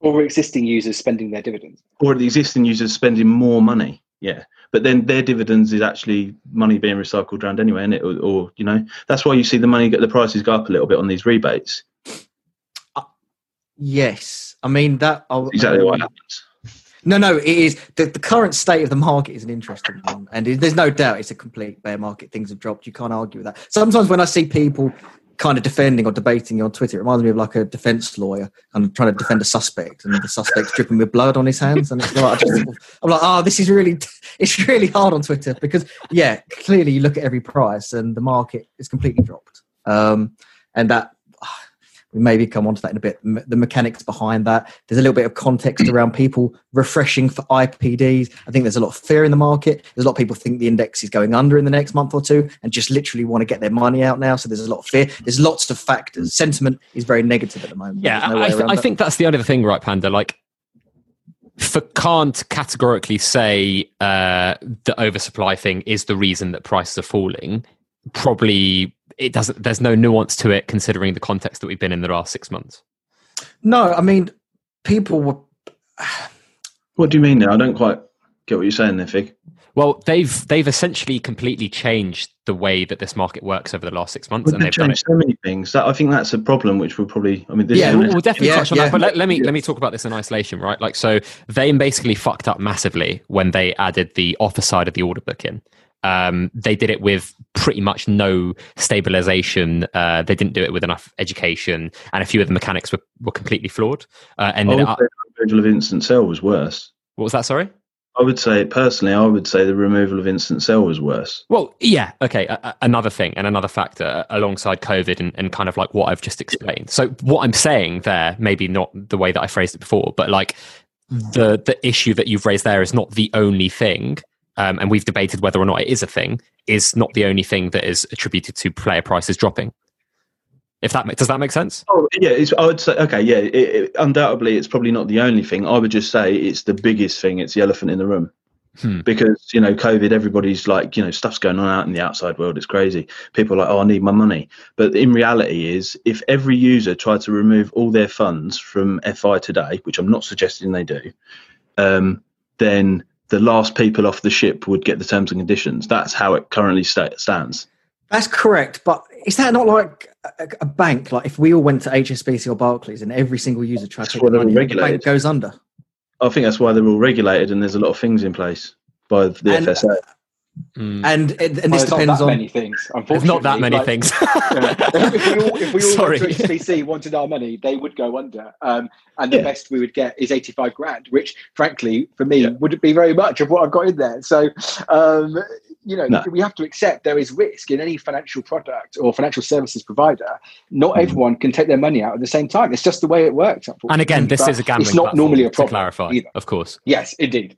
Or existing users spending their dividends. Or the existing users spending more money. Yeah. But then their dividends is actually money being recycled around anyway, and it or, or you know that's why you see the money get the prices go up a little bit on these rebates. Uh, yes, I mean that. I'll, Exactly what happens. No, no, it is the, the current state of the market is an interesting one, and it, there's no doubt it's a complete bear market. Things have dropped. You can't argue with that. Sometimes when I see people kind of defending or debating on Twitter, it reminds me of like a defense lawyer of trying to defend a suspect, and the suspect's dripping with blood on his hands, and it's like, I I'm like, oh, this is really, it's really hard on Twitter because yeah, clearly you look at every price and the market is completely dropped, um, and that we maybe come onto that in a bit. The mechanics behind that. There's a little bit of context around people refreshing for IPDs. I think there's a lot of fear in the market. There's a lot of people think the index is going under in the next month or two and just literally want to get their money out now. So there's a lot of fear. There's lots of factors. Sentiment is very negative at the moment. Yeah, no I, th- I think that's the other thing, right, Panda? Like, for can't categorically say uh, the oversupply thing is the reason that prices are falling. Probably it doesn't. There's no nuance to it, considering the context that we've been in the last six months. no. I mean, people were. What do you mean now? I don't quite get what you're saying there, Fig. Well, they've they've essentially completely changed the way that this market works over the last six months, Well, and they've they've done it. changed so many things. That, I think that's a problem, which we'll probably. I mean, this Yeah, is we'll, we'll definitely Yeah, touch on yeah. that. But let, let me let me talk about this in isolation, right? Like, so they basically fucked up massively when they added the offer side of the order book in. Um, they did it with pretty much no stabilization. Uh, they didn't do it with enough education, and a few of the mechanics were, were completely flawed. Uh, and then, the removal of instant sell was worse. what was that? Sorry. I would say personally, I would say the removal of instant sell was worse. Well, yeah, okay. Another thing and another factor uh, alongside COVID and, and kind of like what I've just explained. So, what I'm saying there, maybe not the way that I phrased it before, but like the the issue that you've raised there is not the only thing, um, and we've debated whether or not it is a thing. Is not the only thing that is attributed to player prices dropping. If that does that make sense? Oh yeah, it's, I would say okay, yeah. It, it, undoubtedly, it's probably not the only thing. I would just say it's the biggest thing. It's the elephant in the room. Hmm. Because you know, COVID, everybody's like, you know, stuff's going on out in the outside world. It's crazy. People are like, oh, I need my money. But in reality, is if every user tried to remove all their funds from FI today, which I'm not suggesting they do, um, then the last people off the ship would get the terms and conditions. That's how it currently sta- stands. That's correct, but is that not like a, a bank? Like if we all went to HSBC or Barclays and every single user tried to money, the bank goes under. I think that's why they're all regulated, and there's a lot of things in place by the And- FSA. Mm. And and, and Well, this depends on. many things. There's Unfortunately, not that many Like, things. yeah. if we all, if we all Sorry. went to HSBC wanted our money, they would go under. Um, and the Yeah. best we would get is 85 grand, which frankly, for me, Yeah. wouldn't be very much of what I've got in there. So, um, you know, No. we have to accept there is risk in any financial product or financial services provider. Not Mhm. everyone can take their money out at the same time. It's just the way it works. And again, this But is a gambling. It's not normally a to problem. clarify, either. of course. Yes, indeed.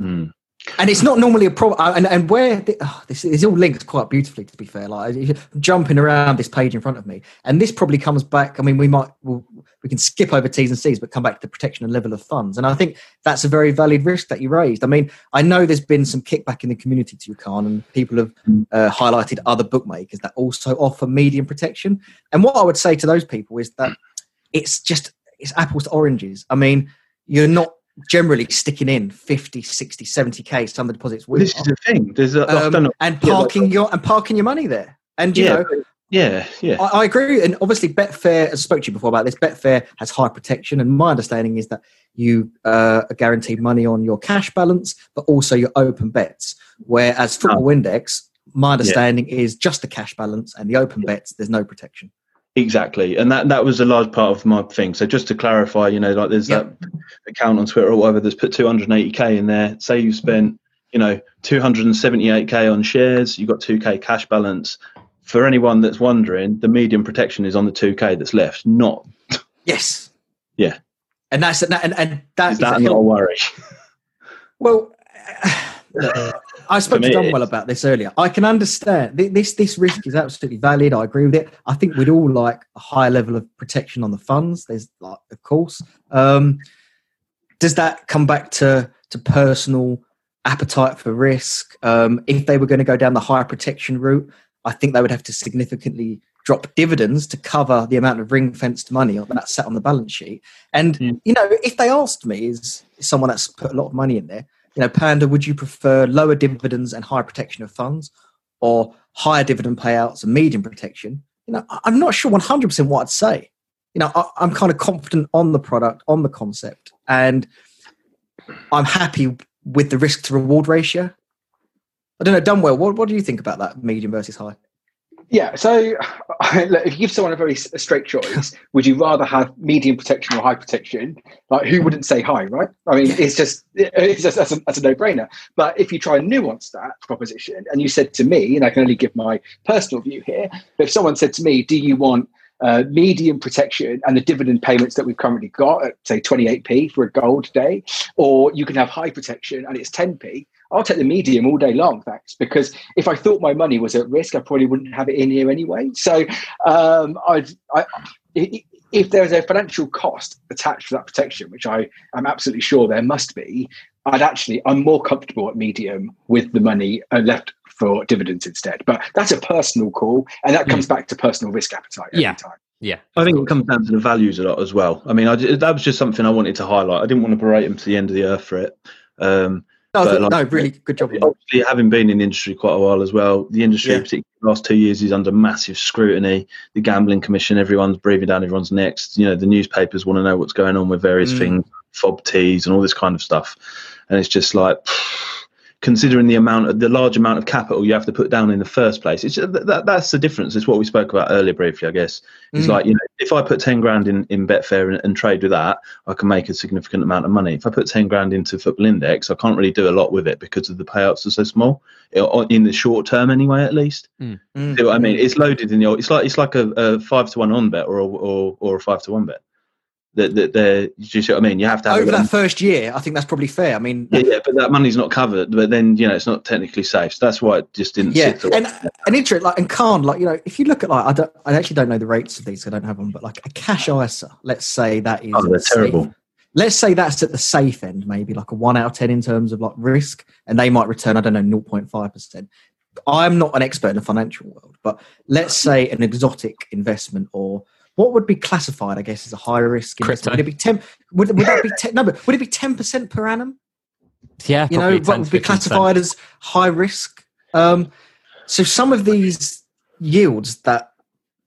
Mm. And it's not normally a problem. And, and where the, oh, this is all linked quite beautifully, to be fair. Like jumping around this page in front of me, and this probably comes back. I mean, we might we'll, we can skip over T's and C's, but come back to the protection and level of funds. And I think that's a very valid risk that you raised. I mean, I know there's been some kickback in the community to Caan, and people have uh, highlighted other bookmakers that also offer medium protection. And what I would say to those people is that it's just it's apples to oranges. I mean, you're not generally sticking in 50 60 70k some of the deposits This is the thing. There's a, Um, and Yeah, parking your and parking your money there. And you Yeah, know yeah, yeah. I, I agree. And obviously betfair i spoke to you before about this betfair has high protection. And my understanding is that you uh, are guaranteed money on your cash balance but also your open bets. Whereas football index my understanding is just the cash balance and the open bets there's no protection Exactly, and that that was a large part of my thing. So just to clarify, you know, like there's Yeah. that account on Twitter or whatever that's put 280k in there. Say you spent, you know, 278k on shares, you got 2k cash balance. For anyone that's wondering, the medium protection is on the 2k that's left, not yes Yeah. and that's and, and, and that is is that not a worry? Well, uh, I spoke to Dunwell about this earlier. I can understand this. This risk is absolutely valid. I agree with it. I think we'd all like a higher level of protection on the funds. There's, like, of course, um, does that come back to to personal appetite for risk? Um, if they were going to go down the higher protection route, I think they would have to significantly drop dividends to cover the amount of ring fenced money that's sat on the balance sheet. And Mm. you know, if they asked me, is someone that's put a lot of money in there, you know, Panda, would you prefer lower dividends and higher protection of funds, or higher dividend payouts and medium protection? You know, I'm not sure 100 percent what I'd say. You know, I, I'm kind of confident on the product, on the concept, and I'm happy with the risk to reward ratio. I don't know, Dunwell. What, what do you think about that medium versus high? Yeah, so look, if you give someone a very straight choice, would you rather have medium protection or high protection? Like, who wouldn't say high, right? I mean, it's just, it's just that's a, that's a no-brainer. But if you try and nuance that proposition, and you said to me, and I can only give my personal view here, but if someone said to me, "Do you want uh, medium protection and the dividend payments that we've currently got at say 28p for a gold day, or you can have high protection and it's 10p?" I'll take the medium all day long, thanks. Because if I thought my money was at risk, I probably wouldn't have it in here anyway. So, um, I'd, I, if there's a financial cost attached to that protection, which I am absolutely sure there must be, I'd actually I'm more comfortable at medium with the money uh, left for dividends instead. But that's a personal call, and that comes back to personal risk appetite every Yeah. time. Yeah, I think it comes down to the values a lot as well. I mean, I, that was just something I wanted to highlight. I didn't want to berate him to the end of the earth for it. Um, No, But, no, really good job. obviously, having been in the industry quite a while as well, the industry, Yeah. particularly the last two years, is under massive scrutiny. The gambling commission, everyone's breathing down everyone's necks. You know, the newspapers want to know what's going on with various Mm. things, FOBTs, and all this kind of stuff. And it's just like, considering the amount of the large amount of capital you have to put down in the first place. It's that, that's the difference. It's what we spoke about earlier briefly, I guess. It's mm. like you know, if I put ten grand in in Betfair and, and, trade with that, I can make a significant amount of money. If I put ten grand into Football Index, I can't really do a lot with it because of the payouts are so small in the short term, anyway. At least, mm. see what I mean? It's loaded in the. It's like it's like a, a five to one on bet or a, or or a five to one bet that that they're you see what I mean? You have to have over that first year. I think that's probably fair. I mean, yeah, yeah, but that money's not covered. But then you know it's not technically safe. So that's why it just didn't. Yeah, and an interest like and Khan, like you know, if you look at like I don't, I actually don't know the rates of these. I don't have them, but like a cash ISA, let's say that is. Oh, they're terrible. Let's say that's at the safe end, maybe like a one out of ten in terms of like risk, and they might return I don't know 0.5 percent. I'm not an expert in the financial world, but let's say an exotic investment or what would be classified, I guess, as a high risk investment? Would it be ten? Would, would that be ten? No, but would it be ten percent per annum? Yeah, you know, what would be classified as high risk? Um, so some of these yields that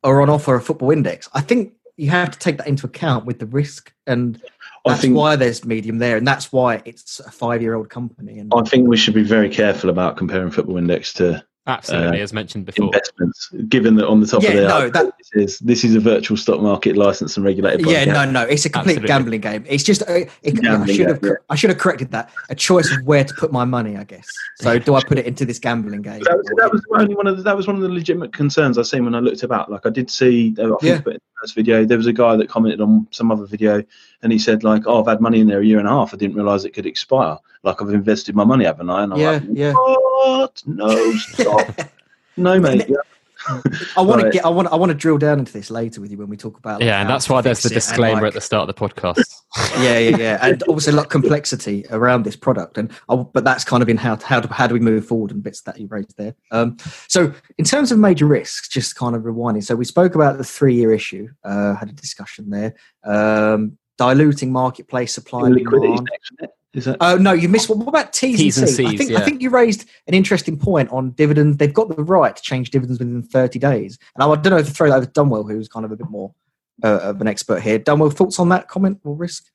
are on offer a football index, I think you have to take that into account with the risk, and that's think, why there's medium there, and that's why it's a five-year-old company. And I think we should be very careful about comparing football index to Absolutely, uh, as mentioned before. Investments, given that on the top yeah, of their no, that, this is this is a virtual stock market license and regulated. yeah, no, no, it's a complete Absolutely. gambling game. It's just uh, it, I should have yeah. I should have corrected that. A choice of where to put my money, I guess. So do I put it into this gambling game? That was, that was only one of the, that was one of the legitimate concerns I seen when I looked about. Like I did see, I think yeah. First video, there was a guy that commented on some other video, and he said like, "Oh, I've had money in there a year and a half. I didn't realize it could expire. Like I've invested my money, haven't I?" And I'm yeah, like, yeah. "What? No, stop." No, mate. I want to get. I want. I want to drill down into this later with you when we talk about. Like, yeah, and that's why there's the disclaimer like, at the start of the podcast. yeah, yeah, yeah, and also a lot of complexity around this product, and but that's kind of in how how do, how do we move forward and bits that you raised there. Um, so in terms of major risks, just kind of rewinding. So we spoke about the three year issue. Uh, had a discussion there. Um, diluting marketplace supply and demand. Is that? Oh no, you missed one. What about T's, T's and, C's? I think yeah. I think you raised an interesting point on dividends. They've got the right to change dividends within 30 days. And I don't know if to throw that over to Dunwell, who's kind of a bit more uh, of an expert here. Dunwell, thoughts on that comment or risk?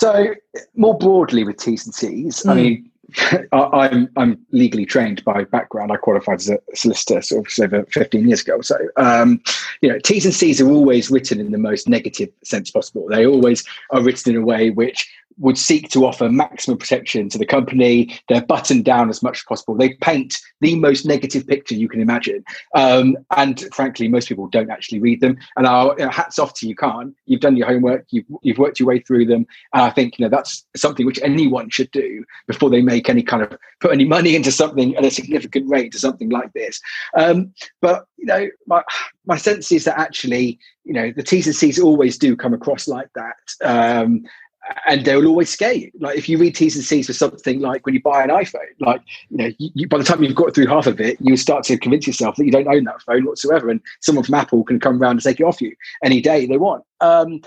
So more broadly with T's and C's, mm. I hmm. mean, I'm I'm legally trained by background. I qualified as a solicitor sort of over 15 years ago. So um, you know, T's and C's are always written in the most negative sense possible. They always are written in a way which would seek to offer maximum protection to the company. They're buttoned down as much as possible. They paint the most negative picture you can imagine. Um, and frankly, most people don't actually read them. And our you know, hats off to you, Caan. You've done your homework. You've, you've worked your way through them. And I think you know that's something which anyone should do before they make any kind of put any money into something at a significant rate to something like this. Um, but you know, my my sense is that actually, you know, the T's and C's always do come across like that. Um, and they will always scare you. Like if you read T's and C's for something like when you buy an iPhone, like you know, you, you, by the time you've got through half of it, you start to convince yourself that you don't own that phone whatsoever, and someone from Apple can come around and take it off you any day they want. Um,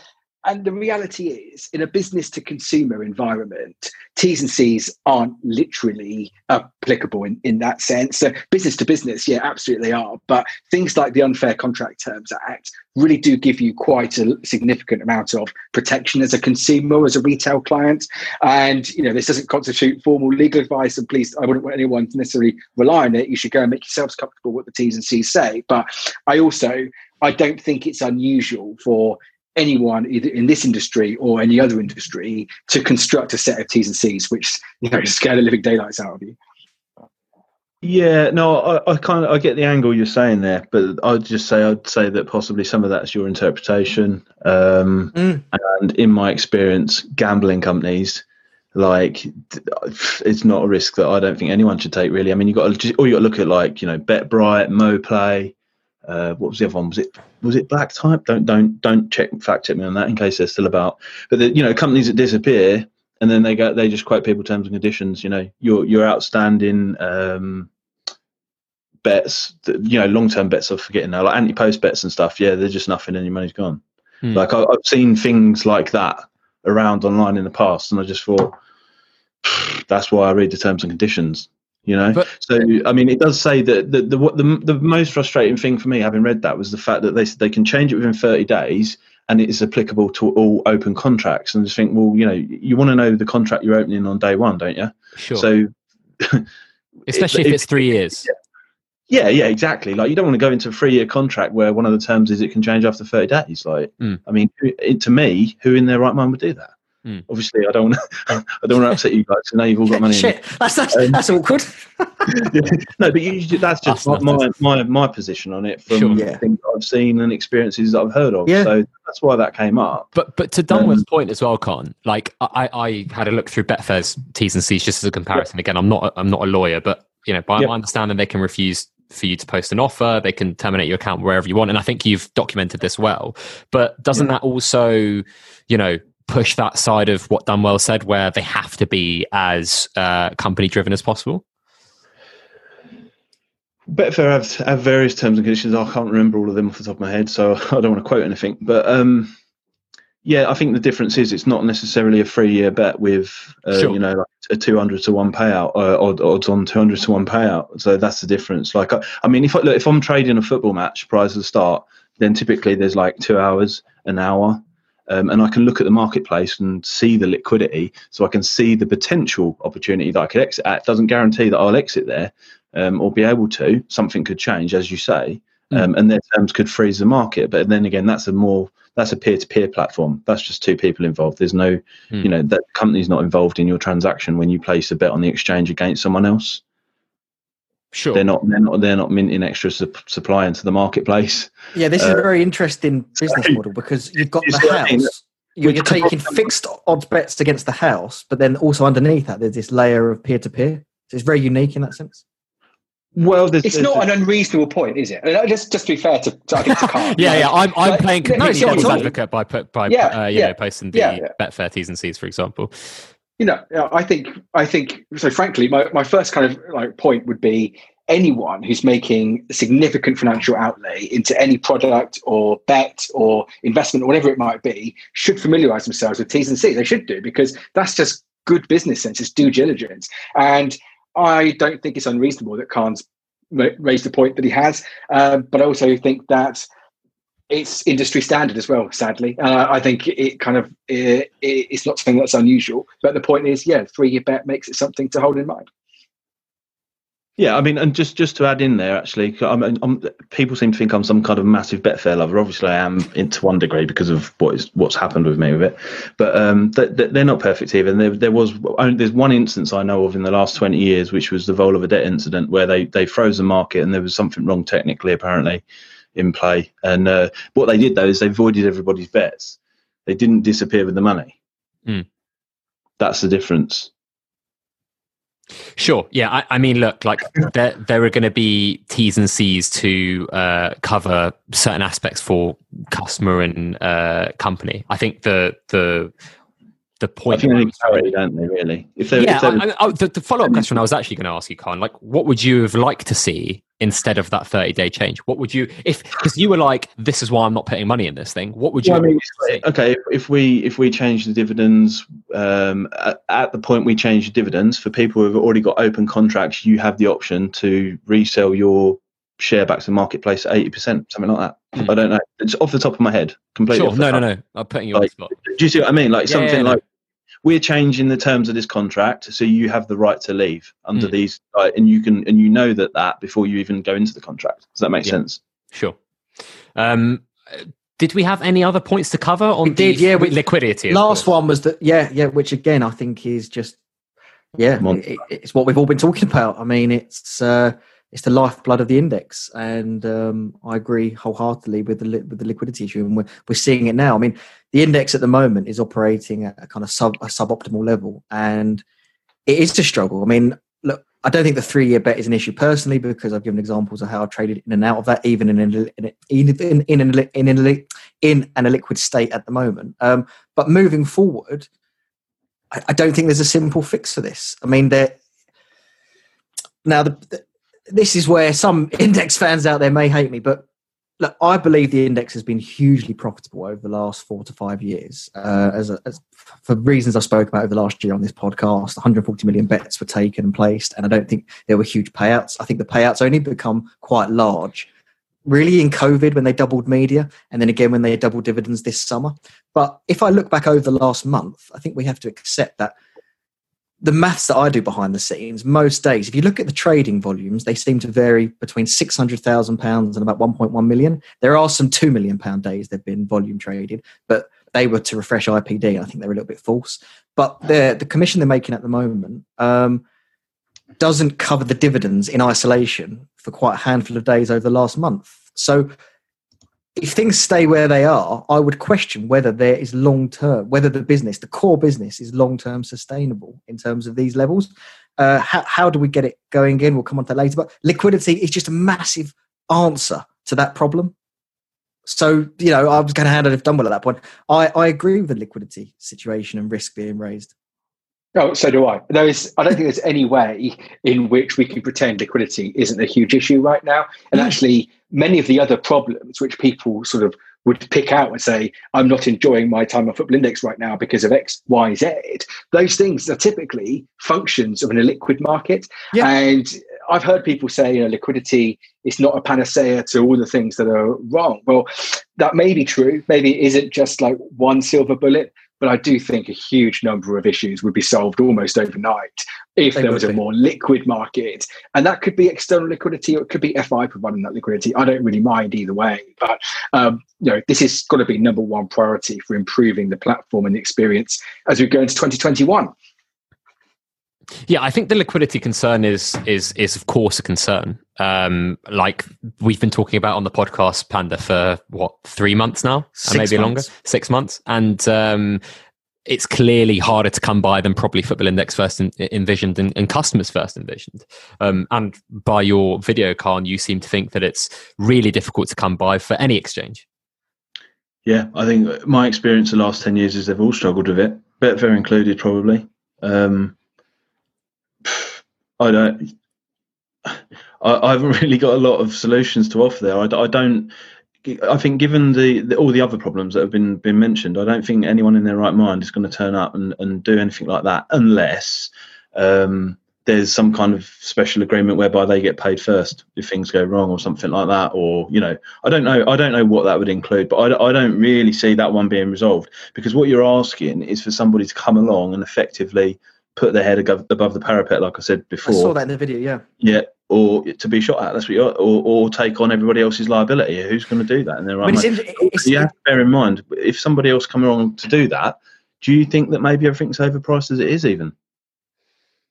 and the reality is, in a business to consumer environment, T's and C's aren't literally applicable in, in that sense. So, business to business, yeah, absolutely they are. But things like the Unfair Contract Terms Act really do give you quite a significant amount of protection as a consumer, as a retail client. And, you know, this doesn't constitute formal legal advice. And please, I wouldn't want anyone to necessarily rely on it. You should go and make yourselves comfortable what the T's and C's say. But I also I don't think it's unusual for anyone either in this industry or any other industry to construct a set of T's and C's which you know scare the living daylights out of you. Yeah, no, I, I kind of I get the angle you're saying there, but I'd just say I'd say that possibly some of that's your interpretation. Um, mm. And in my experience, gambling companies like it's not a risk that I don't think anyone should take. Really, I mean, you got to or you got to look at like you know BetBright, MoPlay, uh, what was the other one? Was it was it Black Type? Don't don't don't check fact check me on that in case they're still about. But the, you know, companies that disappear and then they go they just quote people terms and conditions. You know, your your outstanding um, bets, you know, long term bets. I'm forgetting now, like anti post bets and stuff. Yeah, they're just nothing, and your money's gone. Hmm. Like I, I've seen things like that around online in the past, and I just thought that's why I read the terms and conditions you know but, so i mean it does say that the, the, what the the most frustrating thing for me having read that was the fact that they they can change it within 30 days and it is applicable to all open contracts and just think well you know you want to know the contract you're opening on day one don't you sure so especially it- if it's three years. Yeah, yeah, exactly. Like you don't want to go into a three-year contract where one of the terms is it can change after thirty days. Like, Mm. I mean, it, to me, who in their right mind would do that? Mm. Obviously, I don't. Want to, I don't want to upset you guys. I know you've all got money. in Shit, that's that's, Um, that's awkward. no, but you, that's just Us my, nutters. my my position on it from Sure. Yeah. things that I've seen and experiences that I've heard of. Yeah. So that's why that came up. But but to Dunwell's Um, point as well, Caan. Like I, I had a look through Betfair's T's and C's just as a comparison. Again, I'm not I'm not a lawyer, but you know, by Yep. my understanding, they can refuse for you to post an offer. They can terminate your account wherever you want, and I think you've documented this well. But doesn't that also, you know, push that side of what Dunwell said, where they have to be as uh, company driven as possible? Betfair have, have various terms and conditions. I can't remember all of them off the top of my head, so I don't want to quote anything. But um, yeah, I think the difference is it's not necessarily a three-year bet with uh, Sure. you know like a two hundred to one payout, uh, odd, odds on two hundred to one payout. So that's the difference. Like I, I mean, if I, look, if I'm trading a football match prior to the start, then typically there's like two hours, an hour. Um, and I can look at the marketplace and see the liquidity, so I can see the potential opportunity that I could exit at. It doesn't guarantee that I'll exit there, um, or be able to. Something could change, as you say, um, and their terms could freeze the market. But then again, that's a more that's a peer-to-peer platform. That's just two people involved. There's no, Hmm. you know, that company's not involved in your transaction when you place a bet on the exchange against someone else. Sure. They're not they're not they're not minting extra sup- supply into the marketplace. Yeah, this is Uh, a very interesting business model because you've got the see what I mean? house. You're, you're taking fixed odds bets against the house, but then also underneath that, there's this layer of peer to peer. So it's very unique in that sense. Well, there's, It's there's- not an unreasonable point, is it? I mean, just, just to be fair to, to I think to Carl. yeah, yeah. I'm, I'm Like, playing completely it's not devil's at all. advocate by put by Yeah, uh, you yeah. know posting the Yeah, yeah. Betfair T's and C's, for example. You know, I think, I think, so frankly, my, my first kind of like point would be anyone who's making a significant financial outlay into any product or bet or investment or whatever it might be should familiarize themselves with T's and C's. They should do because that's just good business sense, it's due diligence. And I don't think it's unreasonable that Caan's raised the point that he has, um, but I also think that it's industry standard as well. Sadly, uh, I think it kind of it, it's not something that's unusual. But the point is, yeah, three year bet makes it something to hold in mind. Yeah, I mean, and just just to add in there, actually, I mean, I'm, people seem to think I'm some kind of massive Betfair lover. Obviously, I am into one degree because of what is what's happened with me with it. But um, th- th- they're not perfect either. And there, there was there's one instance I know of in the last 20 years, which was the Vola Vedette incident, where they they froze the market and there was something wrong technically, apparently, in play. And uh, what they did though is they voided everybody's bets. They didn't disappear with the money. Mm. That's the difference. Sure. Yeah. I, I mean, look, like there there are going to be T's and C's to uh, cover certain aspects for customer and uh, company. I think the the the I point. think they I was trying- clarity, don't they? Really, if they yeah. if they I, I, I- the, the follow up question I was actually going to ask you, Caan, like, what would you have liked to see instead of that thirty day change? What would you if because you were like, this is why I'm not putting money in this thing. What would you? Well, I mean, have to see? okay, if, we if we change the dividends um, at, at the point we change the dividends for people who've already got open contracts, you have the option to resell your share back to the marketplace at eighty percent, something like that. Hmm. I don't know. It's off the top of my head, completely. Sure. off the No, no, top. no. I'm putting you on the spot. Do you see what I mean? Like Yeah, something yeah, no. like we're changing the terms of this contract, so you have the right to leave under Hmm. these, like, and you can and you know that that before you even go into the contract. Does that make Yeah. sense? Sure. Um, uh, did we have any other points to cover on We did, the yeah, we- liquidity? Last one was that, yeah, yeah, which again I think is just, yeah, it, it's what we've all been talking about. I mean, it's uh, it's the lifeblood of the index, and um, I agree wholeheartedly with the li- with the liquidity issue, and we're we're seeing it now. I mean, the index at the moment is operating at a kind of sub a suboptimal level, and it is a struggle. I mean, look, I don't think the three year bet is an issue personally because I've given examples of how I've traded in and out of that, even in an, in in in, an- in, an- in an illiquid state at the moment. Um, but moving forward, I, I don't think there's a simple fix for this. I mean, there now the, the, this is where some index fans out there may hate me, but look, I believe the index has been hugely profitable over the last four to five years. Uh, as, a, as for reasons I spoke about over the last year on this podcast, 140 million bets were taken and placed, and I don't think there were huge payouts. I think the payouts only become quite large. Really, in COVID, when they doubled media, and then again when they doubled dividends this summer. But if I look back over the last month, I think we have to accept that the maths that I do behind the scenes, most days, if you look at the trading volumes, they seem to vary between six hundred thousand pounds and about one point one million. There are some two million pound days they've been volume traded, but they were to refresh IPD. I think they're a little bit false. But the the commission they're making at the moment um, doesn't cover the dividends in isolation for quite a handful of days over the last month. So if things stay where they are, I would question whether there is long term, whether the business, the core business, is long term sustainable in terms of these levels. Uh, how, how do we get it going again? We'll come on to that later. But liquidity is just a massive answer to that problem. So, you know, I was going to hand it if Dunwell at that point. I, I agree with the liquidity situation and risk being raised. Oh, so do I. There is. I don't think there's any way in which we can pretend liquidity isn't a huge issue right now. And mm. actually, many of the other problems which people sort of would pick out and say, "I'm not enjoying my time on Football Index right now because of X, Y, Z." Those things are typically functions of an illiquid market. Yeah. And I've heard people say, you know, liquidity is not a panacea to all the things that are wrong. Well, that may be true. Maybe it isn't just like one silver bullet, but I do think a huge number of issues would be solved almost overnight if there was a more liquid market. And that could be external liquidity or it could be FI providing that liquidity. I don't really mind either way. But um, you know, this is got to be number one priority for improving the platform and the experience as we go into 2021. Yeah, I think the liquidity concern is is is of course a concern. Um, like we've been talking about on the podcast, Panda, for what three months now, Six maybe months. longer, six months, and um, it's clearly harder to come by than probably Football Index first in, envisioned and, and, customers first envisioned. Um, and by your video, Caan, you seem to think that it's really difficult to come by for any exchange. Yeah, I think my experience the last ten years is they've all struggled with it, Betfair included, probably. Um, I don't. I, haven't really got a lot of solutions to offer there. I, I don't. I think, given the, the, all the other problems that have been been mentioned, I don't think anyone in their right mind is going to turn up and, and do anything like that unless um, there's some kind of special agreement whereby they get paid first if things go wrong or something like that. Or you know, I don't know. I don't know what that would include, but I, I don't really see that one being resolved because what you're asking is for somebody to come along and effectively put their head above the parapet, like I said before. I saw that in the video. Yeah. Yeah, or to be shot at. That's what you're, or, or take on everybody else's liability. Who's going to do that? And they're right. You have to bear in mind if somebody else come along to do that. Do you think that maybe everything's overpriced as it is? Even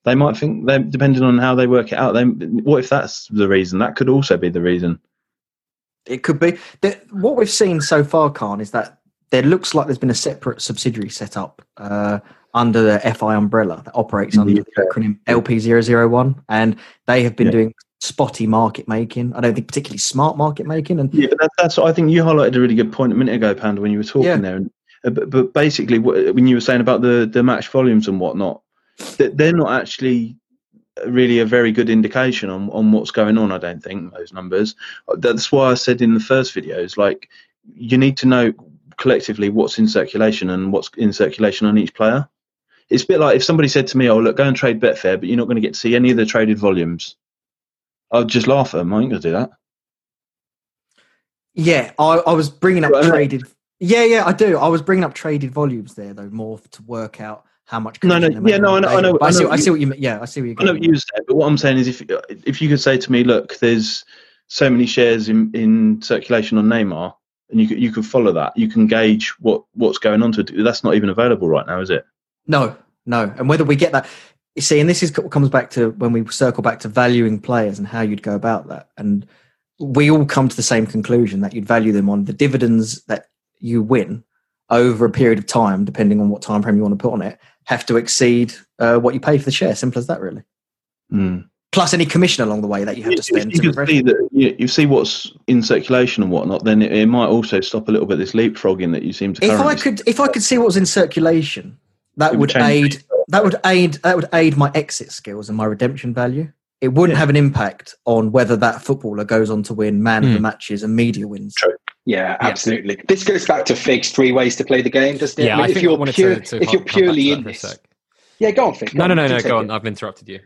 they might think they depending on how they work it out. Then what if that's the reason? That could also be the reason. It could be. That what we've seen so far, Caan, is that there looks like there's been a separate subsidiary set up. Uh, under the FI umbrella that operates under the acronym LP001, and they have been yeah. doing spotty market making. I don't think particularly smart market making. And yeah, but that's I think you highlighted a really good point a minute ago, Panda, when you were talking yeah. there. Uh, but, but, basically, when you were saying about the the match volumes and whatnot, that they're not actually really a very good indication on, on what's going on. I don't think those numbers. That's why I said in the first videos, like you need to know collectively what's in circulation and what's in circulation on each player it's a bit like if somebody said to me, "Oh, look, go and trade Betfair, but you're not going to get to see any of the traded volumes." I'd just laugh at them. I ain't going to do that. Yeah, I, I was bringing up traded. Yeah, yeah, I do. I was bringing up traded volumes there though, more to work out how much. No, no, yeah, no, I know, I know, I, see, I see what you mean. Yeah, I see what you. I know what you said, but what I'm saying is, if if you could say to me, "Look, there's so many shares in in circulation on Neymar," and you could you could follow that, you can gauge what what's going on to it. That's not even available right now, is it? No, no. And whether we get that, you see, and this is comes back to when we circle back to valuing players and how you'd go about that. And we all come to the same conclusion that you'd value them on the dividends that you win over a period of time, depending on what time frame you want to put on it, have to exceed uh, what you pay for the share. Simple as that, really. Mm. Plus any commission along the way that you have to spend. You, see that, you, you, see what's in circulation and whatnot, then it, it, might also stop a little bit this leapfrogging that you seem to. If I could, if I could see what was in circulation, that would aid that would aid that would aid my exit skills and my redemption value. It wouldn't yeah. have an impact on whether that footballer goes on to win man mm. of the hmm. matches and media wins. True. Yeah, absolutely. Yeah. This goes back to Fig's three ways to play the game, doesn't it? Yeah, I mean, I if, you're pure, to, to if you're purely in this, yeah, go on, Fig. No, no, no, no. Go on. I've interrupted you.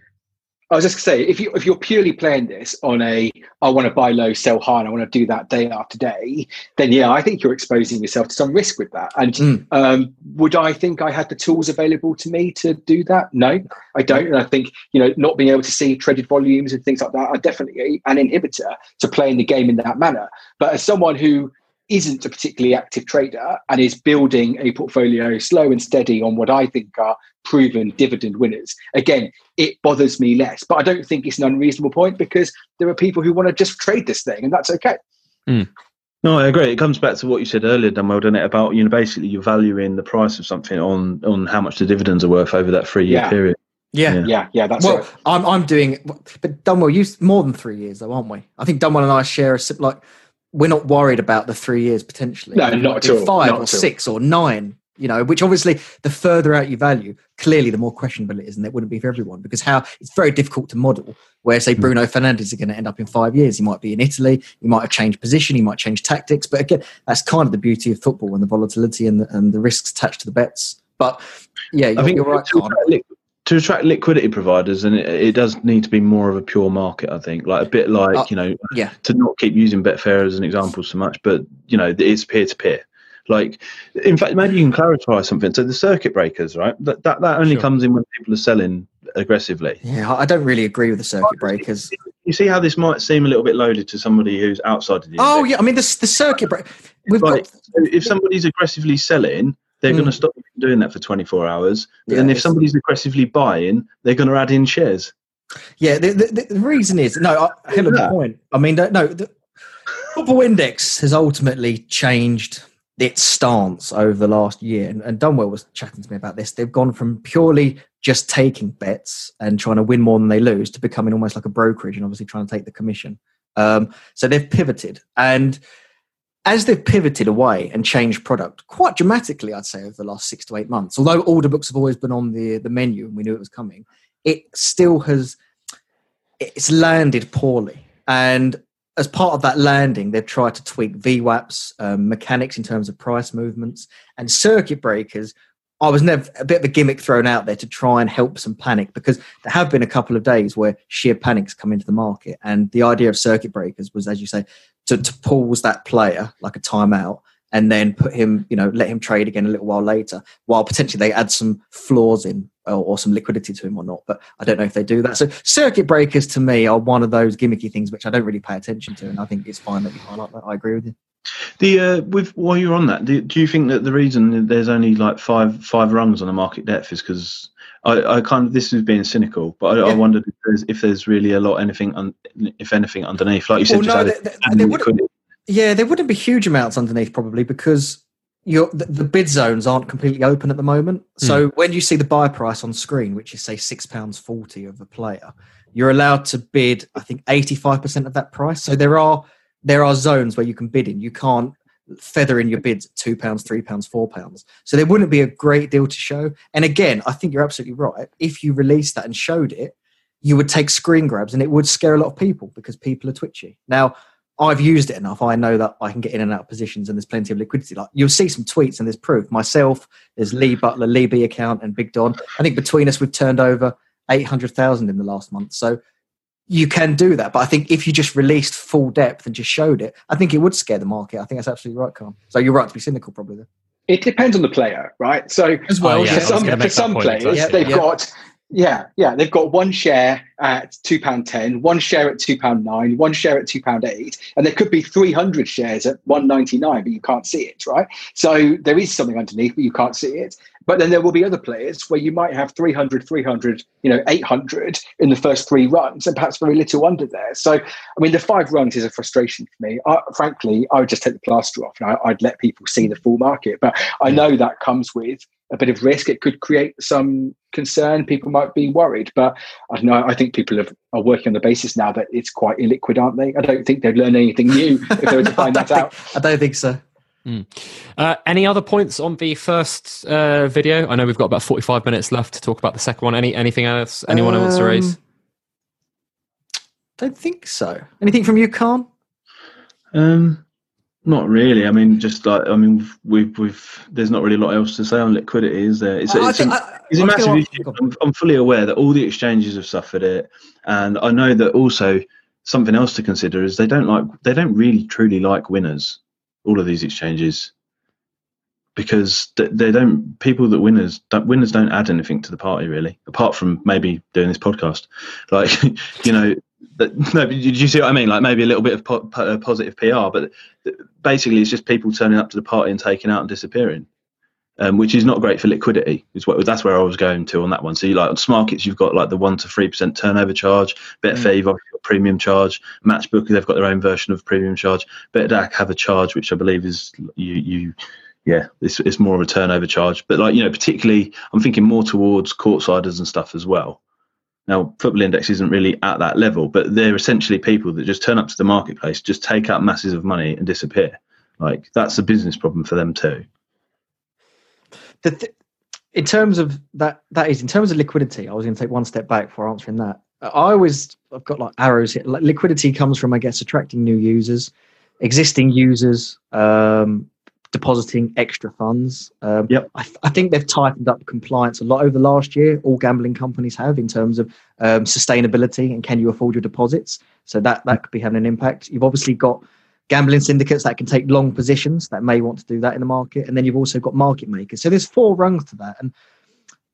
I was just gonna say, if you if you're purely playing this on a I want to buy low, sell high, and I want to do that day after day, then yeah, I think you're exposing yourself to some risk with that. And Mm. um, would I think I had the tools available to me to do that? No, I don't. And I think you know, not being able to see traded volumes and things like that are definitely an inhibitor to playing the game in that manner. But as someone who isn't a particularly active trader and is building a portfolio slow and steady on what I think are proven dividend winners. Again, it bothers me less, but I don't think it's an unreasonable point because there are people who want to just trade this thing, and that's okay. Hmm. No, I agree. It comes back to what you said earlier, Dunwell, doesn't it? About you know, basically you're valuing the price of something on on how much the dividends are worth over that three year Yeah. period. Yeah. Yeah. Yeah, yeah, that's well, right. I'm I'm doing, but Dunwell, you more than three years though, aren't we? I think Dunwell and I share a sim- like we're not worried about the three years potentially. No, not at all, Five not or at all. six or nine. You know, which obviously the further out you value, clearly the more questionable it is, and it wouldn't be for everyone because how it's very difficult to model. Where Hmm. say Bruno Fernandes is going to end up in five years, he might be in Italy, he might have changed position, he might change tactics. But again, that's kind of the beauty of football and the volatility and the, and the risks attached to the bets. But yeah, you're, I think you're right. To, attract li- to attract liquidity providers, and it, it does need to be more of a pure market. I think, like a bit like Uh, you know, Yeah, to not keep using Betfair as an example so much, but you know, it's peer to peer. Like, in fact, maybe you can clarify something. So the circuit breakers, right? That that, that only Sure. comes in when people are selling aggressively. yeah, I I don't really agree with the circuit breakers. You see how this might seem a little bit loaded to somebody who's outside of the Oh index? yeah, I mean the the circuit break. We've Like, got so if somebody's aggressively selling, they're Mm. going to stop you from doing that for 24 hours. Yeah, and if somebody's aggressively buying, they're going to add in shares. yeah. The, the, the reason is no, I, hell of a point. I mean, no, the football index has ultimately changed its stance over the last year, and, and Dunwell was chatting to me about this. They've gone from purely just taking bets and trying to win more than they lose to becoming almost like a brokerage and obviously trying to take the commission. Um, so they've pivoted and. As they've pivoted away and changed product quite dramatically, I'd say over the last six to eight months. Although order books have always been on the the menu and we knew it was coming, it still has it's landed poorly and as part of that landing they've tried to tweak VWAPs um, mechanics in terms of price movements and circuit breakers I was never a bit of a gimmick thrown out there to try and help some panic because there have been a couple of days where sheer panics come into the market and the idea of circuit breakers was as you say to, to pause that player like a timeout and then put him, you know, let him trade again a little while later, while potentially they add some flaws in or, or some liquidity to him or not. But I don't know if they do that. So circuit breakers to me are one of those gimmicky things which I don't really pay attention to, and I think it's fine that you highlight that. I agree with you. The uh, with while you're on that, do, do you think that the reason that there's only like five five rungs on the market depth is because I, I kind of this is being cynical, but I, I wondered if there's, if there's really a lot anything un, if anything underneath, like you said, Well, just no, added- there- there- adding there. Yeah, there wouldn't be huge amounts underneath probably because your the, the bid zones aren't completely open at the moment. Hmm. So when you see the buy price on screen, which is say six pounds forty of a player, you're allowed to bid. I think eighty five percent of that price. So there are there are zones where you can bid in. You can't feather in your bids at two pounds, three pounds, four pounds. So there wouldn't be a great deal to show. And again, I think you're absolutely right. If you released that and showed it, you would take screen grabs and it would scare a lot of people because people are twitchy. Now, I've used it enough. I know that I can get in and out of positions and there's plenty of liquidity. Like you'll see some tweets and there's proof. Myself, there's Lee Butler, Lee B account, and Big Don. I think between us we've turned over eight hundred thousand in the last month. So you can do that. But I think if you just released full depth and just showed it, I think it would scare the market. I think that's absolutely right, Carl. So you're right to be cynical, probably. There. It depends on the player, right? So As well, Oh, yeah, for some, for some players, exactly. they've Yeah. got yeah, yeah, they've got one share at two pound ten, one share at two pound nine, one share at two pound eight, and there could be three hundred shares at one ninety nine, but you can't see it, right? So there is something underneath, but you can't see it. But then there will be other players where you might have 300, 300, you know, 800 in the first three runs and perhaps very little under there. So, I mean, the five runs is a frustration for me. I, frankly, I would just take the plaster off and I, I'd let people see the full market. But I know that comes with a bit of risk. It could create some concern. People might be worried. But I don't know. I think people have, are working on the basis now that it's quite illiquid, aren't they? I don't think they'd learn anything new if they were to I find don't that out. I don't think so. Uh, any other points on the first uh, video? I know we've got about forty-five minutes left to talk about the second one. Any anything else? Anyone wants to raise? Um, Don't think so. Anything from you, Caan? Um, Not really. I mean, just like I mean, we've we've there's not really a lot else to say on liquidity, is there? It's, I it's, a, I- it's a I was massive issue. I'm, I'm fully aware that all the exchanges have suffered it, and I know that also something else to consider is they don't like they don't really truly like winners. All of these exchanges, because they, they don't people that winners don't, winners don't add anything to the party really, apart from maybe doing this podcast. Like you know, that, no, did you see what I mean? Like maybe a little bit of po- po- uh, positive PR, but basically it's just people turning up to the party and taking out and disappearing. Um, which is not great for liquidity. Is what that's where I was going to on that one. So you like on Smarkets, you've got like the one to three percent turnover charge. Betfair, you've obviously got premium charge. Matchbook, they've got their own version of premium charge. Betdaq have a charge which I believe is you you yeah, it's it's more of a turnover charge. But like you know, particularly I'm thinking more towards courtsiders and stuff as well. Now, Football Index isn't really at that level, but they're essentially people that just turn up to the marketplace, just take out masses of money and disappear. Like that's a business problem for them too. the th- in terms of that that is in terms of liquidity i was going to take one step back for answering that i always i've got like arrows here like liquidity comes from i guess attracting new users existing users um depositing extra funds. Um Yep. I, th- I think they've tightened up compliance a lot over the last year all gambling companies have in terms of um, sustainability and can you afford your deposits? So that that could be having an impact. You've obviously got gambling syndicates that can take long positions that may want to do that in the market and then you've also got market makers. So there's four rungs to that and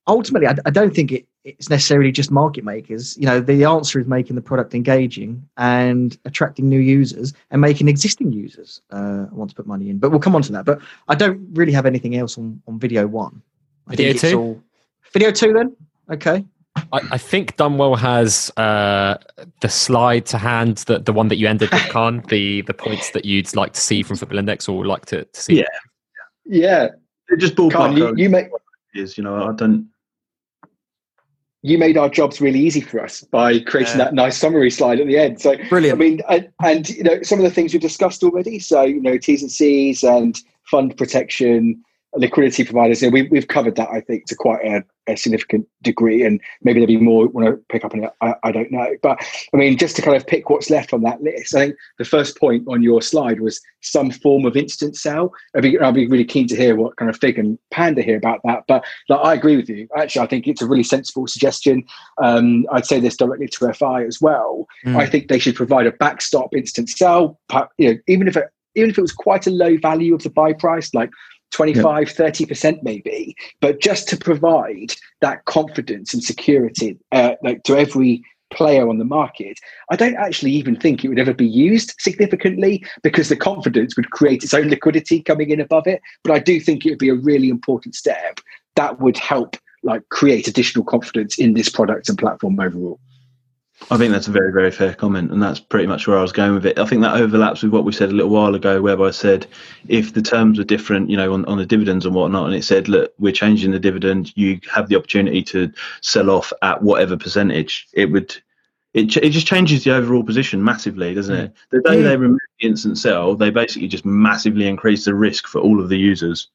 ultimately i, I don't think it, it's necessarily just market makers you know the answer is making the product engaging and attracting new users and making existing users uh, want to put money in but we'll come on to that but i don't really have anything else on, on video one I Video think two? all- video two then okay I, I think Dunwell has uh, the slide to hand, the, the one that you ended with, Caan, the, the points that you'd like to see from Football Index or like to, to see. Yeah. Yeah, They're just ballpark. Caan, you, you make is you know I don't. You made our jobs really easy for us by creating Yeah. that nice summary slide at the end. So brilliant I mean, and, and you know, some of the things we've discussed already. So you know, T's and C's and fund protection, liquidity providers. You know, we, we've covered that, I think, to quite a, a significant degree. And maybe there'll be more want to pick up on it. I, I don't know, but I mean, just to kind of pick what's left on that list. I think the first point on your slide was some form of instant sell. I'd be, I'd be really keen to hear what kind of Fig and Panda hear about that. But like, I agree with you. Actually, I think it's a really sensible suggestion. Um, I'd say this directly to FI as well. Mm. I think they should provide a backstop instant sell. You know, even if it even if it was quite a low value of the buy price, like 25, 30% maybe, but just to provide that confidence and security uh, like to every player on the market, I don't actually even think it would ever be used significantly because the confidence would create its own liquidity coming in above it. But I do think it would be a really important step that would help like create additional confidence in this product and platform overall. I think that's a very, very fair comment, and that's pretty much where I was going with it. I think that overlaps with what we said a little while ago, whereby I said if the terms were different, you know, on, on the dividends and whatnot, and it said, look, we're changing the dividend, you have the opportunity to sell off at whatever percentage, it would. It, ch- it just changes the overall position massively, doesn't it? Mm. The day Yeah. they remove the instant sell, they basically just massively increase the risk for all of the users.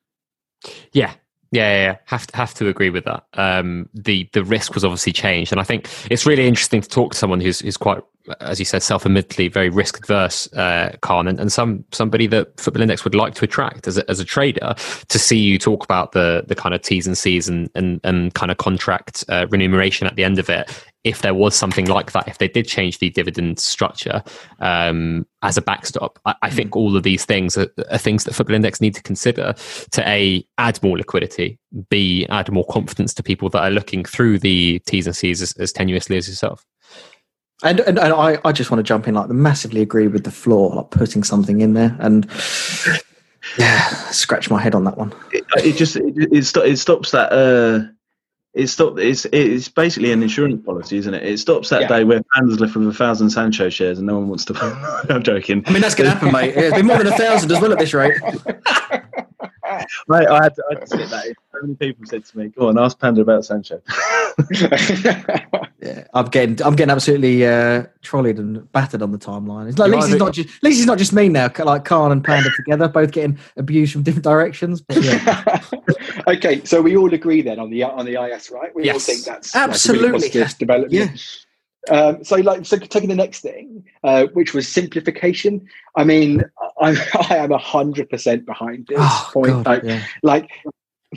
Yeah. Yeah, yeah, yeah. Have to have to agree with that. Um, the the risk was obviously changed, and I think it's really interesting to talk to someone who's who's quite, as you said, self-admittedly very risk adverse, uh, Caan, and, and some somebody that Football Index would like to attract as a, as a trader to see you talk about the the kind of T's and C's and and, and kind of contract uh, remuneration at the end of it. If there was something like that, if they did change the dividend structure um, as a backstop, I, I think all of these things are, are things that Football Index need to consider to a add more liquidity, b add more confidence to people that are looking through the T's and C's as, as tenuously as yourself. And, and, and I, I just want to jump in, like, massively agree with the floor, like putting something in there. And yeah, scratch my head on that one. it, it just it, it, sto- it stops that uh it stop it's it's basically an insurance policy isn't it it stops that Yeah. day where panda's left with a thousand sancho shares and no one wants to i'm joking I mean, that's going to happen, mate. It's been more than a thousand as well at this rate. Mate, I, had to, I had to sit that in. so many people said to me go on ask panda about sancho Yeah, I'm getting, I'm getting absolutely uh, trolleyed and battered on the timeline. It's like, at least either- it's not just, at least it's not just me now. Like Caan and Panda together, both getting abused from different directions. But yeah, okay, so we all agree then on the on the IS, right? We all think that's Absolutely. Like a really positive development. Yeah. Um, so, like, so taking the next thing, uh, which was simplification. I mean, I, I am hundred percent behind this Oh, point. God, like, yeah. like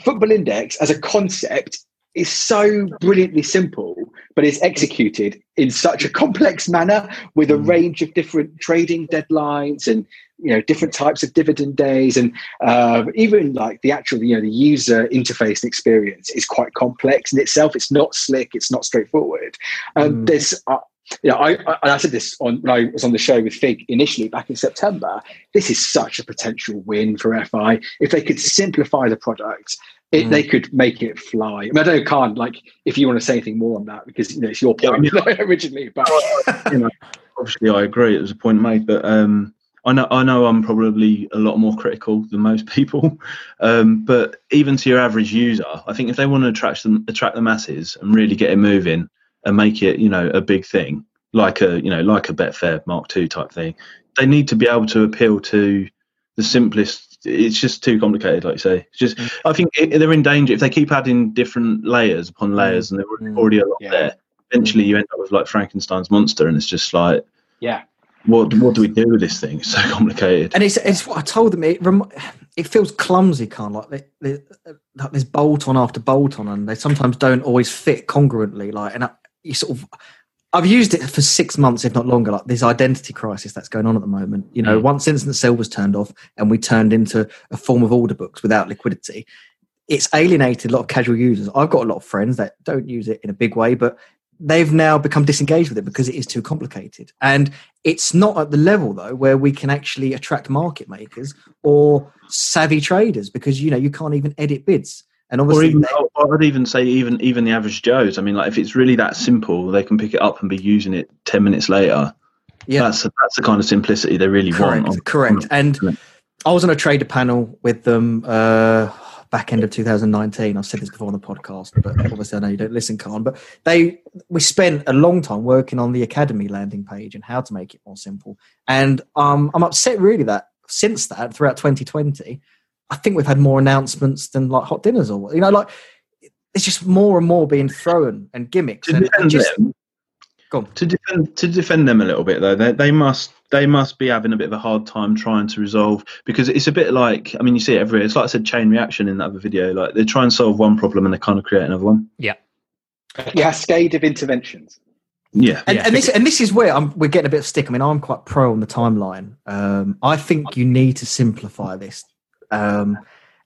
Football Index as a concept is so brilliantly simple, but it's executed in such a complex manner with a Mm. range of different trading deadlines and you know different types of dividend days and uh, even like the actual you know the user interface and experience is quite complex in itself. It's not slick. It's not straightforward. Um, Mm. There's uh, you know, I, I, and I said this on when I was on the show with Fig initially back in September. This is such a potential win for FI if they could simplify the product. It, Mm. They could make it fly. I mean, I don't know, Caan, like if you want to say anything more on that because you know it's your Yeah, point originally, but obviously I agree. It was a point made, but um, I know I know I'm probably a lot more critical than most people. Um, but even to your average user, I think if they want to attract them, attract the masses and really get it moving and make it, you know, a big thing, like a you know like a Betfair Mark II type thing, they need to be able to appeal to the simplest. It's just too complicated, like you say. It's just I think it, they're in danger if they keep adding different layers upon layers, and they're Mm. already a lot Yeah. there. Eventually, you end up with like Frankenstein's monster, and it's just like yeah, what what do we do with this thing? It's so complicated. And it's it's what I told them. It rem- it feels clumsy, kind of like, they, they, like there's bolt on after bolt on, and they sometimes don't always fit congruently. Like, and I, you sort of, I've used it for six months, if not longer. Like this identity crisis that's going on at the moment. You know, Mm. once instant sell was turned off, and we turned into a form of order books without liquidity, it's alienated a lot of casual users. I've got a lot of friends that don't use it in a big way, but they've now become disengaged with it because it is too complicated. And it's not at the level though where we can actually attract market makers or savvy traders because you know you can't even edit bids. And Or even, they- I'd even say even even the average Joes. I mean, like if it's really that simple, they can pick it up and be using it ten minutes later. yeah, That's that's the kind of simplicity they really correct, want. correct. And I was on a trader panel with them uh, back end of 2019. I've said this before on the podcast, but obviously I know you don't listen, Caan. But they we spent a long time working on the academy landing page and how to make it more simple. And um, I'm upset really that since that throughout 2020, I think we've had more announcements than like hot dinners or you know like it's just more and more being thrown and gimmicks. To And defend it just, them, Go on. to defend to defend them a little bit though, they, they must they must be having a bit of a hard time trying to resolve because it's a bit like I mean you see it everywhere. It's like I said, chain reaction in that other video. Like they try and solve one problem and they kind of create another one. Yeah, cascade of interventions. Yeah, and, Yeah. and this and this is where I'm, we're getting a bit of stick. I mean, I'm quite pro on the timeline. Um, I think you need to simplify this um,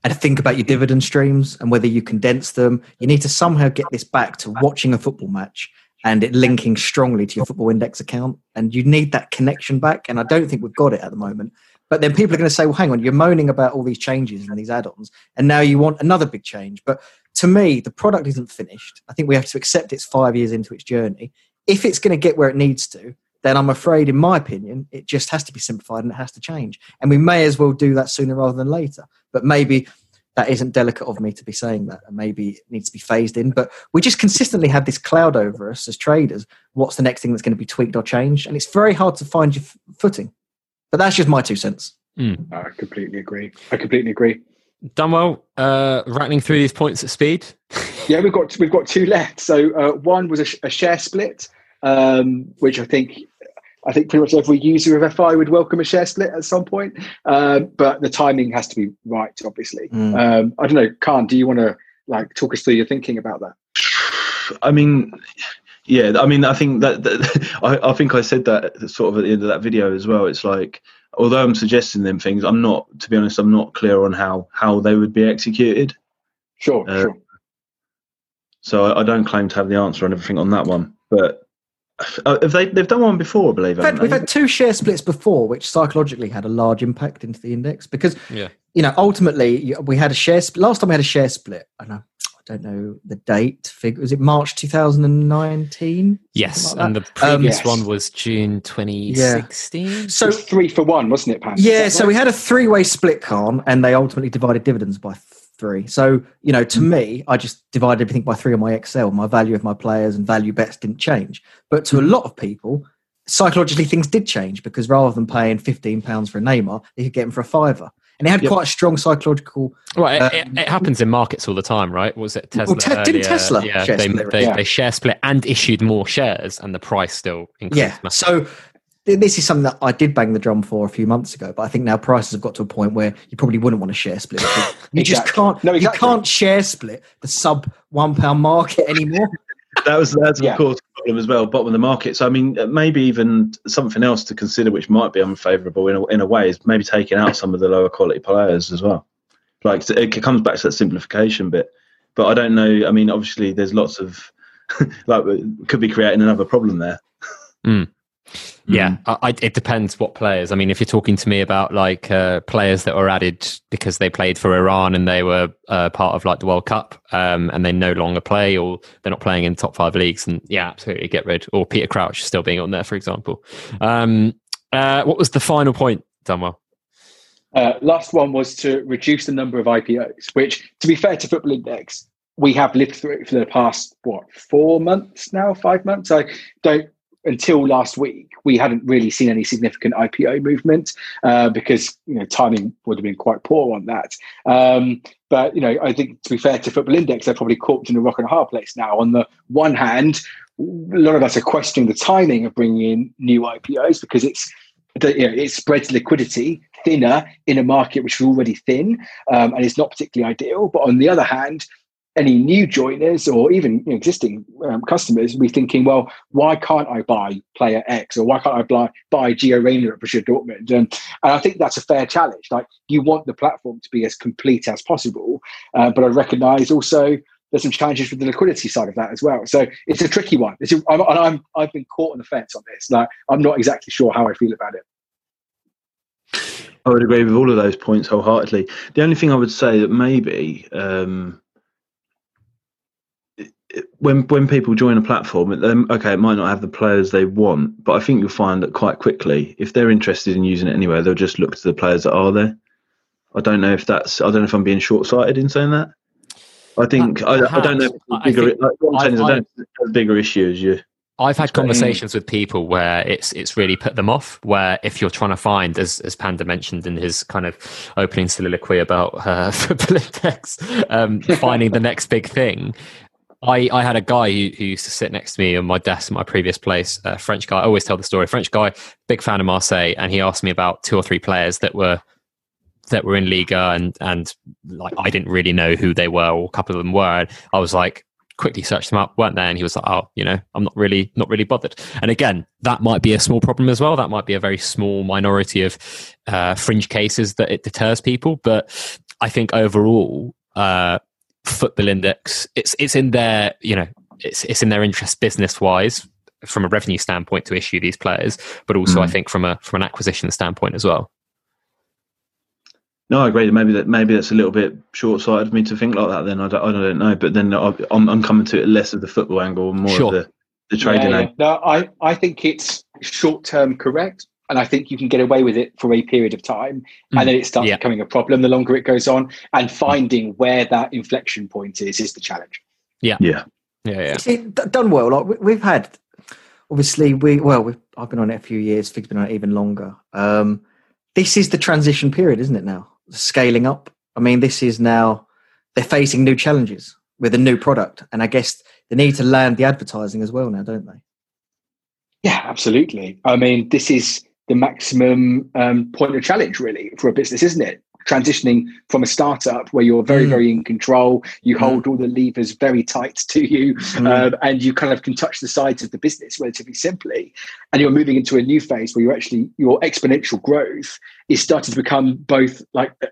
and think about your dividend streams and whether you condense them. You need to somehow get this back to watching a football match and it linking strongly to your football index account. And you need that connection back. And I don't think we've got it at the moment. But then people are going to say, well, hang on, you're moaning about all these changes and these add ons, and now you want another big change. But to me, the product isn't finished. I think we have to accept it's five years into its journey. If it's going to get where it needs to, then I'm afraid, in my opinion, it just has to be simplified and it has to change. And we may as well do that sooner rather than later. But maybe that isn't delicate of me to be saying that. And maybe it needs to be phased in. But we just consistently have this cloud over us as traders. What's the next thing that's going to be tweaked or changed? And it's very hard to find your f- footing. But that's just my two cents. I completely agree. I completely agree. Dunwell. Uh, rattling through these points at speed. Yeah, we've got we've got two left. So uh, one was a, sh- a share split, um, which I think I think pretty much every user of FI would welcome a share split at some point. Um, but the timing has to be right, obviously. Mm. Um, I don't know, Caan. Do you want to like talk us through your thinking about that? I mean, yeah, I mean, I think that, that I, I think I said that sort of at the end of that video as well. It's like, although I'm suggesting them things, I'm not, to be honest, I'm not clear on how how they would be executed. Sure, Uh, sure. So I, I don't claim to have the answer on everything on that one. But uh, have they? They've done one before, I believe. We've had, we've had two share splits before, which psychologically had a large impact into the index because, Yeah. you know, ultimately we had a share split. Last time we had a share split, I know, I don't know the date. Figure was it March 2019? Yes, like and the previous yes. one was June 2016. So three for one, wasn't it, Pam? Yeah, so right? we had a three-way split, Caan, and they ultimately divided dividends by three. So you know, to me, I just divided everything by three on my Excel. My value of my players and value bets didn't change, but to a lot of people, psychologically things did change because rather than paying fifteen pounds for a Neymar, they could get him for a fiver. and it had Yep. quite a strong psychological. Well, it, Um, it, it happens in markets all the time, right? Was it Tesla? Te- didn't earlier? Tesla Yeah, share they, split? they, Yeah. they share split and issued more shares, and the price still increased. Yeah. massively. So th- this is something that I did bang the drum for a few months ago, but I think now prices have got to a point where you probably wouldn't want to share split. because You just can't. No, You can't share split the sub one pound market anymore. that was that's Yeah. of course a problem as well, bottom of the market. So I mean, uh, maybe even something else to consider, which might be unfavourable in a, in a way, is maybe taking out some of the lower quality players as well. Like it comes back to that simplification bit, but I don't know. I mean, obviously, there's lots of like could be creating another problem there. Yeah, I, I, it depends what players. I mean, if you're talking to me about like uh, players that were added because they played for Iran and they were uh, part of like the World Cup, um, and they no longer play or they're not playing in top five leagues, and yeah, absolutely get rid. Or Peter Crouch still being on there, for example. Um, uh, what was the final point, Dunwell? Uh, last one was to reduce the number of IPOs, which, to be fair to Football Index, we have lived through it for the past what four months now, five months. I don't until last week we hadn't really seen any significant IPO movement uh, because you know timing would have been quite poor on that. Um, but you know, I think to be fair to Football Index, they're probably caught in a rock and a hard place now. On the one hand, a lot of us are questioning the timing of bringing in new IPOs because it's you know, it spreads liquidity thinner in a market which is already thin um, and is not particularly ideal. But on the other hand, any new joiners or even existing um, customers be thinking, well, why can't I buy player X or why can't I buy, buy Gio Reyna at Borussia Dortmund? And, and I think that's a fair challenge. Like you want the platform to be as complete as possible, uh, but I recognise also there's some challenges with the liquidity side of that as well. So it's a tricky one. It's a, I'm, and I'm I've been caught on the fence on this. Like I'm not exactly sure how I feel about it. I would agree with all of those points wholeheartedly. The only thing I would say that maybe um, when when people join a platform, then okay, it might not have the players they want, but I think you'll find that quite quickly, if they're interested in using it anyway, they'll just look to the players that are there. I don't know if that's. I don't know if I'm being short sighted in saying that. I think I, I don't know. If it's a I- I bigger, think like, I'm saying is I I- don't think it's a bigger issue as you. I've had conversations with people where it's it's really put them off. Where if you're trying to find, as as Panda mentioned in his kind of opening soliloquy about uh, index, um, finding the next big thing. I, I had a guy who, who used to sit next to me on my desk in my previous place, a French guy. I always tell the story. French guy, big fan of Marseille, and he asked me about two or three players that were that were in Liga, and and like I didn't really know who they were, or a couple of them were. And I was like, quickly searched them up, weren't there? And he was like, oh, you know, I'm not really not really bothered. And again, that might be a small problem as well. That might be a very small minority of uh, fringe cases that it deters people. But I think overall, uh, Football Index, it's it's in their you know it's it's in their interest business wise from a revenue standpoint to issue these players, but also I Mm. think from a from an acquisition standpoint as well. No, I agree. Maybe that maybe that's a little bit short sighted of me to think like that. Then I don't, I don't know. But then I- I'm, I'm coming to it less of the football angle, and more Sure. of the, the trading Yeah, yeah. angle. No, I, I think it's short term correct. And I think you can get away with it for a period of time. Mm. And then it starts Yeah. becoming a problem the longer it goes on. And finding where that inflection point is is the challenge. Yeah, Yeah, yeah. See, d- Dunwell. Like we, we've had, obviously, we well, we've, I've been on it a few years. Fig's been on it even longer. Um, this is the transition period, isn't it? Now scaling up. I mean, this is now they're facing new challenges with a new product, and I guess they need to land the advertising as well now, don't they? Yeah, absolutely. I mean, this is the maximum um, point of challenge, really, for a business, isn't it? Transitioning from a startup where you're very, Mm. very in control, you Mm. hold all the levers very tight to you, Mm. um, and you kind of can touch the sides of the business relatively simply. And you're moving into a new phase where you're actually your exponential growth is starting to become both like the-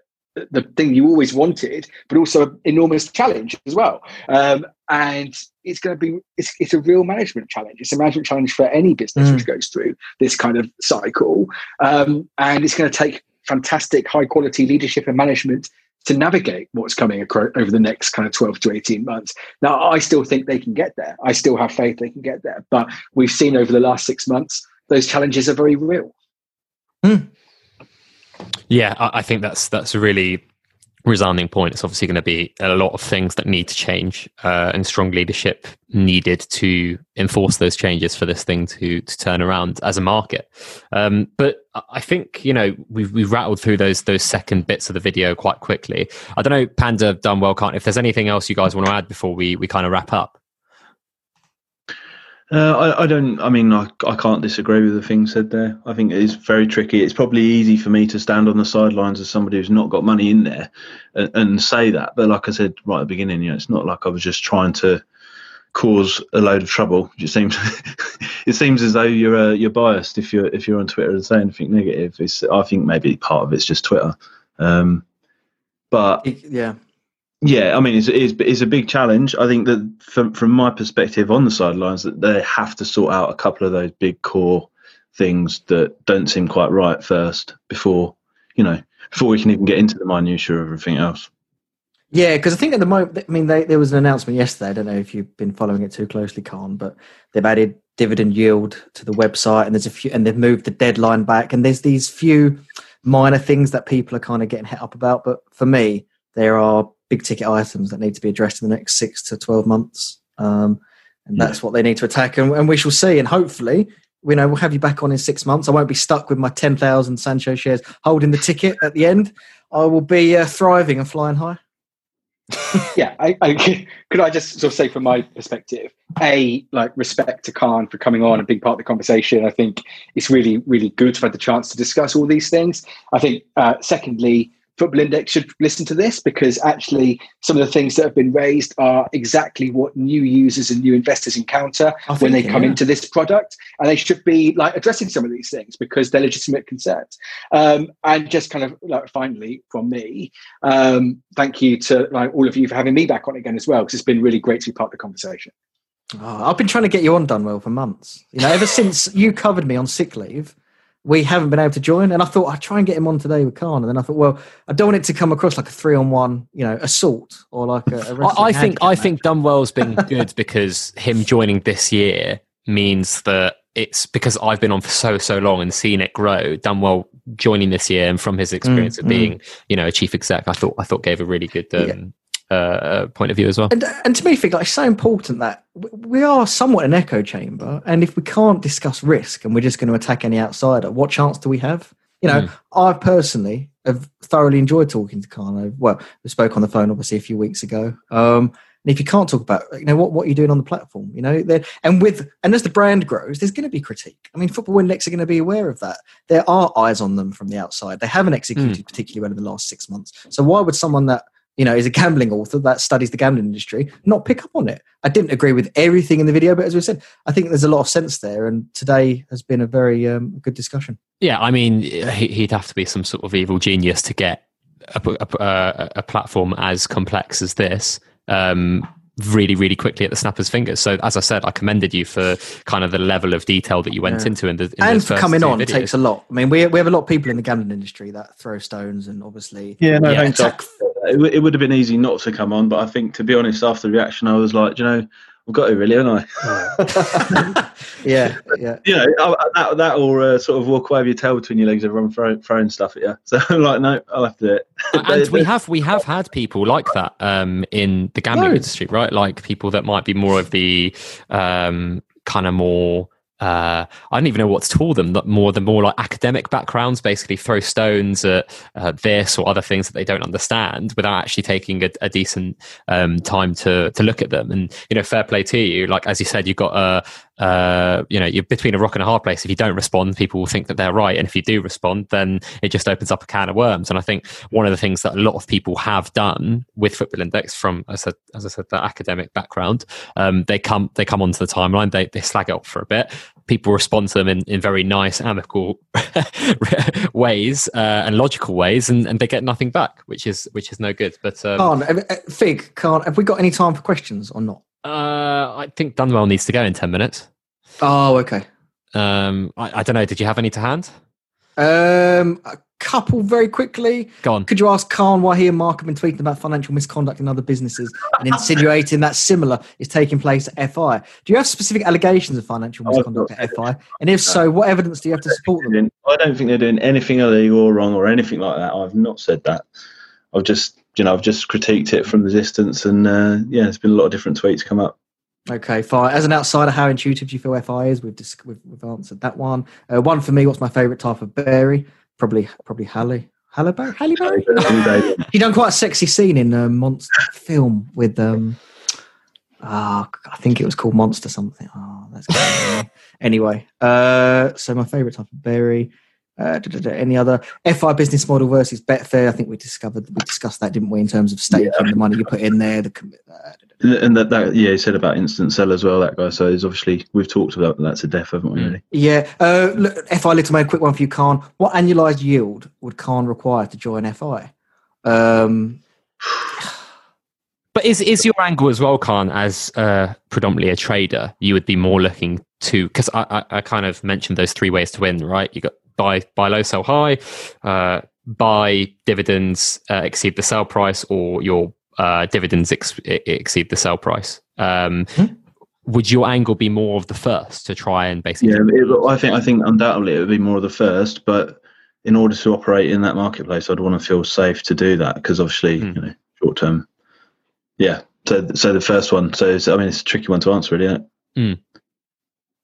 thing you always wanted, but also an enormous challenge as well. Um, and it's going to be it's, it's a real management challenge. It's a management challenge for any business Mm. which goes through this kind of cycle, um, and it's going to take fantastic high quality leadership and management to navigate what's coming acro- over the next kind of 12 to 18 months. Now, I still think they can get there. I still have faith they can get there. But we've seen over the last six months, those challenges are very real. Yeah, I, I think that's that's a really resounding point. It's obviously going to be a lot of things that need to change, uh, and strong leadership needed to enforce those changes for this thing to to turn around as a market. Um, but I think you know we've we've rattled through those those second bits of the video quite quickly. I don't know, Panda Dunwell. Can't if there's anything else you guys want to add before we we kind of wrap up. Uh, I, I, don't. I mean, I, I can't disagree with the things said there. I think it is very tricky. It's probably easy for me to stand on the sidelines as somebody who's not got money in there and, and, say that. But like I said right at the beginning, you know, it's not like I was just trying to cause a load of trouble. It seems it seems as though you're uh, you're biased if you're if you're on Twitter and saying anything negative. It's, I think maybe part of it's just Twitter. Um, but yeah, yeah, I mean, it's, it's, it's a big challenge. I think that from from my perspective on the sidelines, that they have to sort out a couple of those big core things that don't seem quite right first before you know before we can even get into the minutiae of everything else. Yeah, because I think at the moment, I mean, they, there was an announcement yesterday. I don't know if you've been following it too closely, Caan, but they've added dividend yield to the website, and there's a few, and they've moved the deadline back, and there's these few minor things that people are kind of getting hit up about. But for me, there are big ticket items that need to be addressed in the next six to 12 months. Um, and that's yeah. what they need to attack. And, and, we shall see. And hopefully, you know, we'll have you back on in six months. I won't be stuck with my 10,000 Sancho shares holding the ticket at the end. I will be uh, thriving and flying high. yeah, I, I, could I just sort of say from my perspective, a like respect to Caan for coming on and being part of the conversation. I think it's really, really good to have the chance to discuss all these things. I think, uh, secondly, Football Index should listen to this because actually some of the things that have been raised are exactly what new users and new investors encounter when they come yeah. into this product, and they should be like addressing some of these things because they're legitimate concerns. Um, and just kind of like finally from me, um, thank you to like all of you for having me back on again as well because it's been really great to be part of the conversation. Oh, I've been trying to get you on Dunwell for months. You know, ever since you covered me on sick leave we haven't been able to join. And I thought I'd try and get him on today with Caan. And then I thought, well, I don't want it to come across like a three on one, you know, assault or like a. a I, I think I think Dunwell's been good because him joining this year means that it's because I've been on for so so long and seen it grow. Dunwell joining this year and from his experience mm, of being, mm. you know, a chief exec, I thought I thought gave a really good um, yeah uh, point of view as well. And, and to me, I think like, it's so important that we are somewhat an echo chamber. And if we can't discuss risk and we're just going to attack any outsider, what chance do we have? You know, mm. I personally have thoroughly enjoyed talking to Carlo. Well, we spoke on the phone obviously a few weeks ago. Um, and if you can't talk about, you know, what, what you're doing on the platform, you know, and with, and as the brand grows, there's going to be critique. I mean, Football Index are going to be aware of that. There are eyes on them from the outside. They haven't executed mm. particularly well in the last six months. So why would someone that you know, is a gambling author that studies the gambling industry, not pick up on it. I didn't agree with everything in the video, but as we said, I think there's a lot of sense there. And today has been a very um, good discussion. Yeah, I mean, he'd have to be some sort of evil genius to get a, a, a platform as complex as this. Um, really, really quickly at the snapper's fingers. So, as I said, I commended you for kind of the level of detail that you went yeah. into in the in and for coming on videos. takes a lot. I mean, we we have a lot of people in the gambling industry that throw stones and obviously yeah, no, yeah, attack. It, it would have been easy not to come on, but I think to be honest, after the reaction, I was like, you know, I've got it really, haven't I? yeah, yeah. You know, that that or uh, sort of walk away with your tail between your legs if I'm throwing, throwing stuff at you. So I'm like, no, I'll have to do it. and we have we have had people like that um, in the gambling industry, right? Like people that might be more of the um, kind of more uh, I don't even know what to call them. More the more like academic backgrounds, basically throw stones at uh, this or other things that they don't understand without actually taking a, a decent um, time to to look at them. And you know, fair play to you. Like as you said, you've got a uh, you know, you're between a rock and a hard place. If you don't respond, people will think that they're right, and if you do respond, then it just opens up a can of worms. And I think one of the things that a lot of people have done with Football Index, from as I said, as I said, that academic background, um, they come they come onto the timeline, they they slag it up for a bit. People respond to them in, in very nice, amicable ways uh, and logical ways, and, and they get nothing back, which is which is no good. But um, Caan, Fig, Caan, have we got any time for questions or not? Uh, I think Dunwell needs to go in ten minutes. Oh, okay. Um, I, I don't know. Did you have any to hand? Um, couple very quickly. Go on. Could you ask Caan why he and Mark have been tweeting about financial misconduct in other businesses and insinuating that similar is taking place at FI? Do you have specific allegations of financial misconduct at FI? And if so, what evidence do you have to support them? I don't think they're doing anything illegal or wrong or anything like that. I've not said that. I've just you know, I've just critiqued it from the distance, and uh, yeah, there's been a lot of different tweets come up. Okay, fine. As an outsider, how intuitive do you feel FI is? We've dis- we've, we've answered that one. Uh, one for me. What's my favourite type of berry? Probably probably Halle. Halle Berry? Halle Berry? She done quite a sexy scene in a monster film with um. ah, I think it was called Monster something. Oh, that's anyway. Uh, so my favourite type of berry. Uh, da, da, da, any other FI business model versus Betfair? I think we discovered we discussed that, didn't we, in terms of staking the money you put in there, the commi- uh, da, da, da. And that, that, yeah, he said about instant sell as well. That guy. So he's obviously we've talked about that to death, haven't we? Mm. Really? Yeah. Uh, look, FI Little Man, quick one for you, Caan. What annualized yield would Caan require to join FI? Um, But is is your angle as well, Caan, as uh, predominantly a trader? You would be more looking to because I, I, I kind of mentioned those three ways to win, right? You got buy buy low, sell high, uh, buy dividends uh, exceed the sell price, or your uh, dividends ex- exceed the sell price. Um, Mhm. Would your angle be more of the first to try and basically? Yeah, it, I think I think undoubtedly it would be more of the first, but in order to operate in that marketplace, I'd want to feel safe to do that because obviously, Mm. you know, short term. Yeah. So, so the first one. So, it's, I mean, it's a tricky one to answer, really. Isn't it?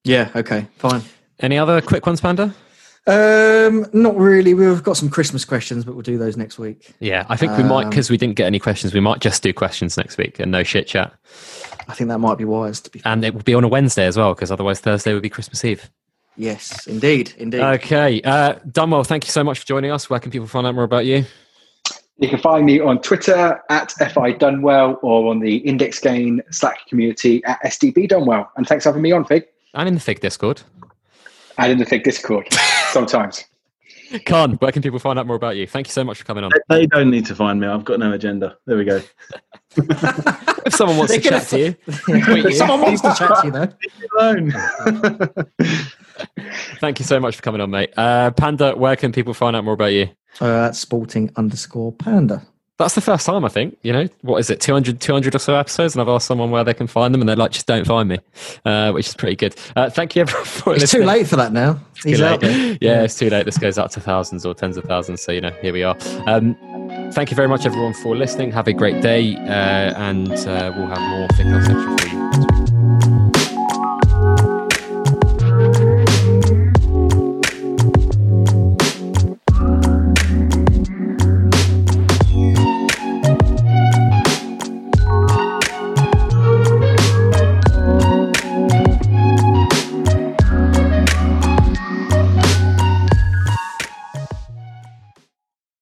yeah. Okay. Fine. Any other quick ones, Panda? Um, not really. We've got some Christmas questions, but we'll do those next week. Yeah, I think we might Um, because we didn't get any questions. We might just do questions next week and no shit chat, I think that might be wise. To be and it will be on a Wednesday as well because otherwise Thursday would be Christmas Eve. yes, indeed, indeed. Okay, uh, Dunwell, thank you so much for joining us. Where can people find out more about you? You can find me on Twitter at FI Dunwell or on the Index Gain Slack community at SDB Dunwell. And thanks for having me on, Fig. And in the Fig Discord. And in the Fig Discord sometimes. Caan, where can people find out more about you? Thank you so much for coming on. They don't need to find me. I've got no agenda. There we go. If someone wants to They're gonna chat to you, Yeah. Someone wants to chat to you, though. Alone. thank you so much for coming on, mate. Uh, Panda, where can people find out more about you? Uh, sporting underscore panda. That's the first time, I think. You know, what is it, 200, 200 or so episodes? And I've asked someone where they can find them, and they're like, just don't find me, uh, which is pretty good. Uh, thank you, everyone, for It's too late for that now. He's Too out there. Yeah, it's too late. This goes out to thousands or tens of thousands. So, you know, here we are. Um, thank you very much, everyone, for listening. Have a great day, uh, and uh, we'll have more Central for you.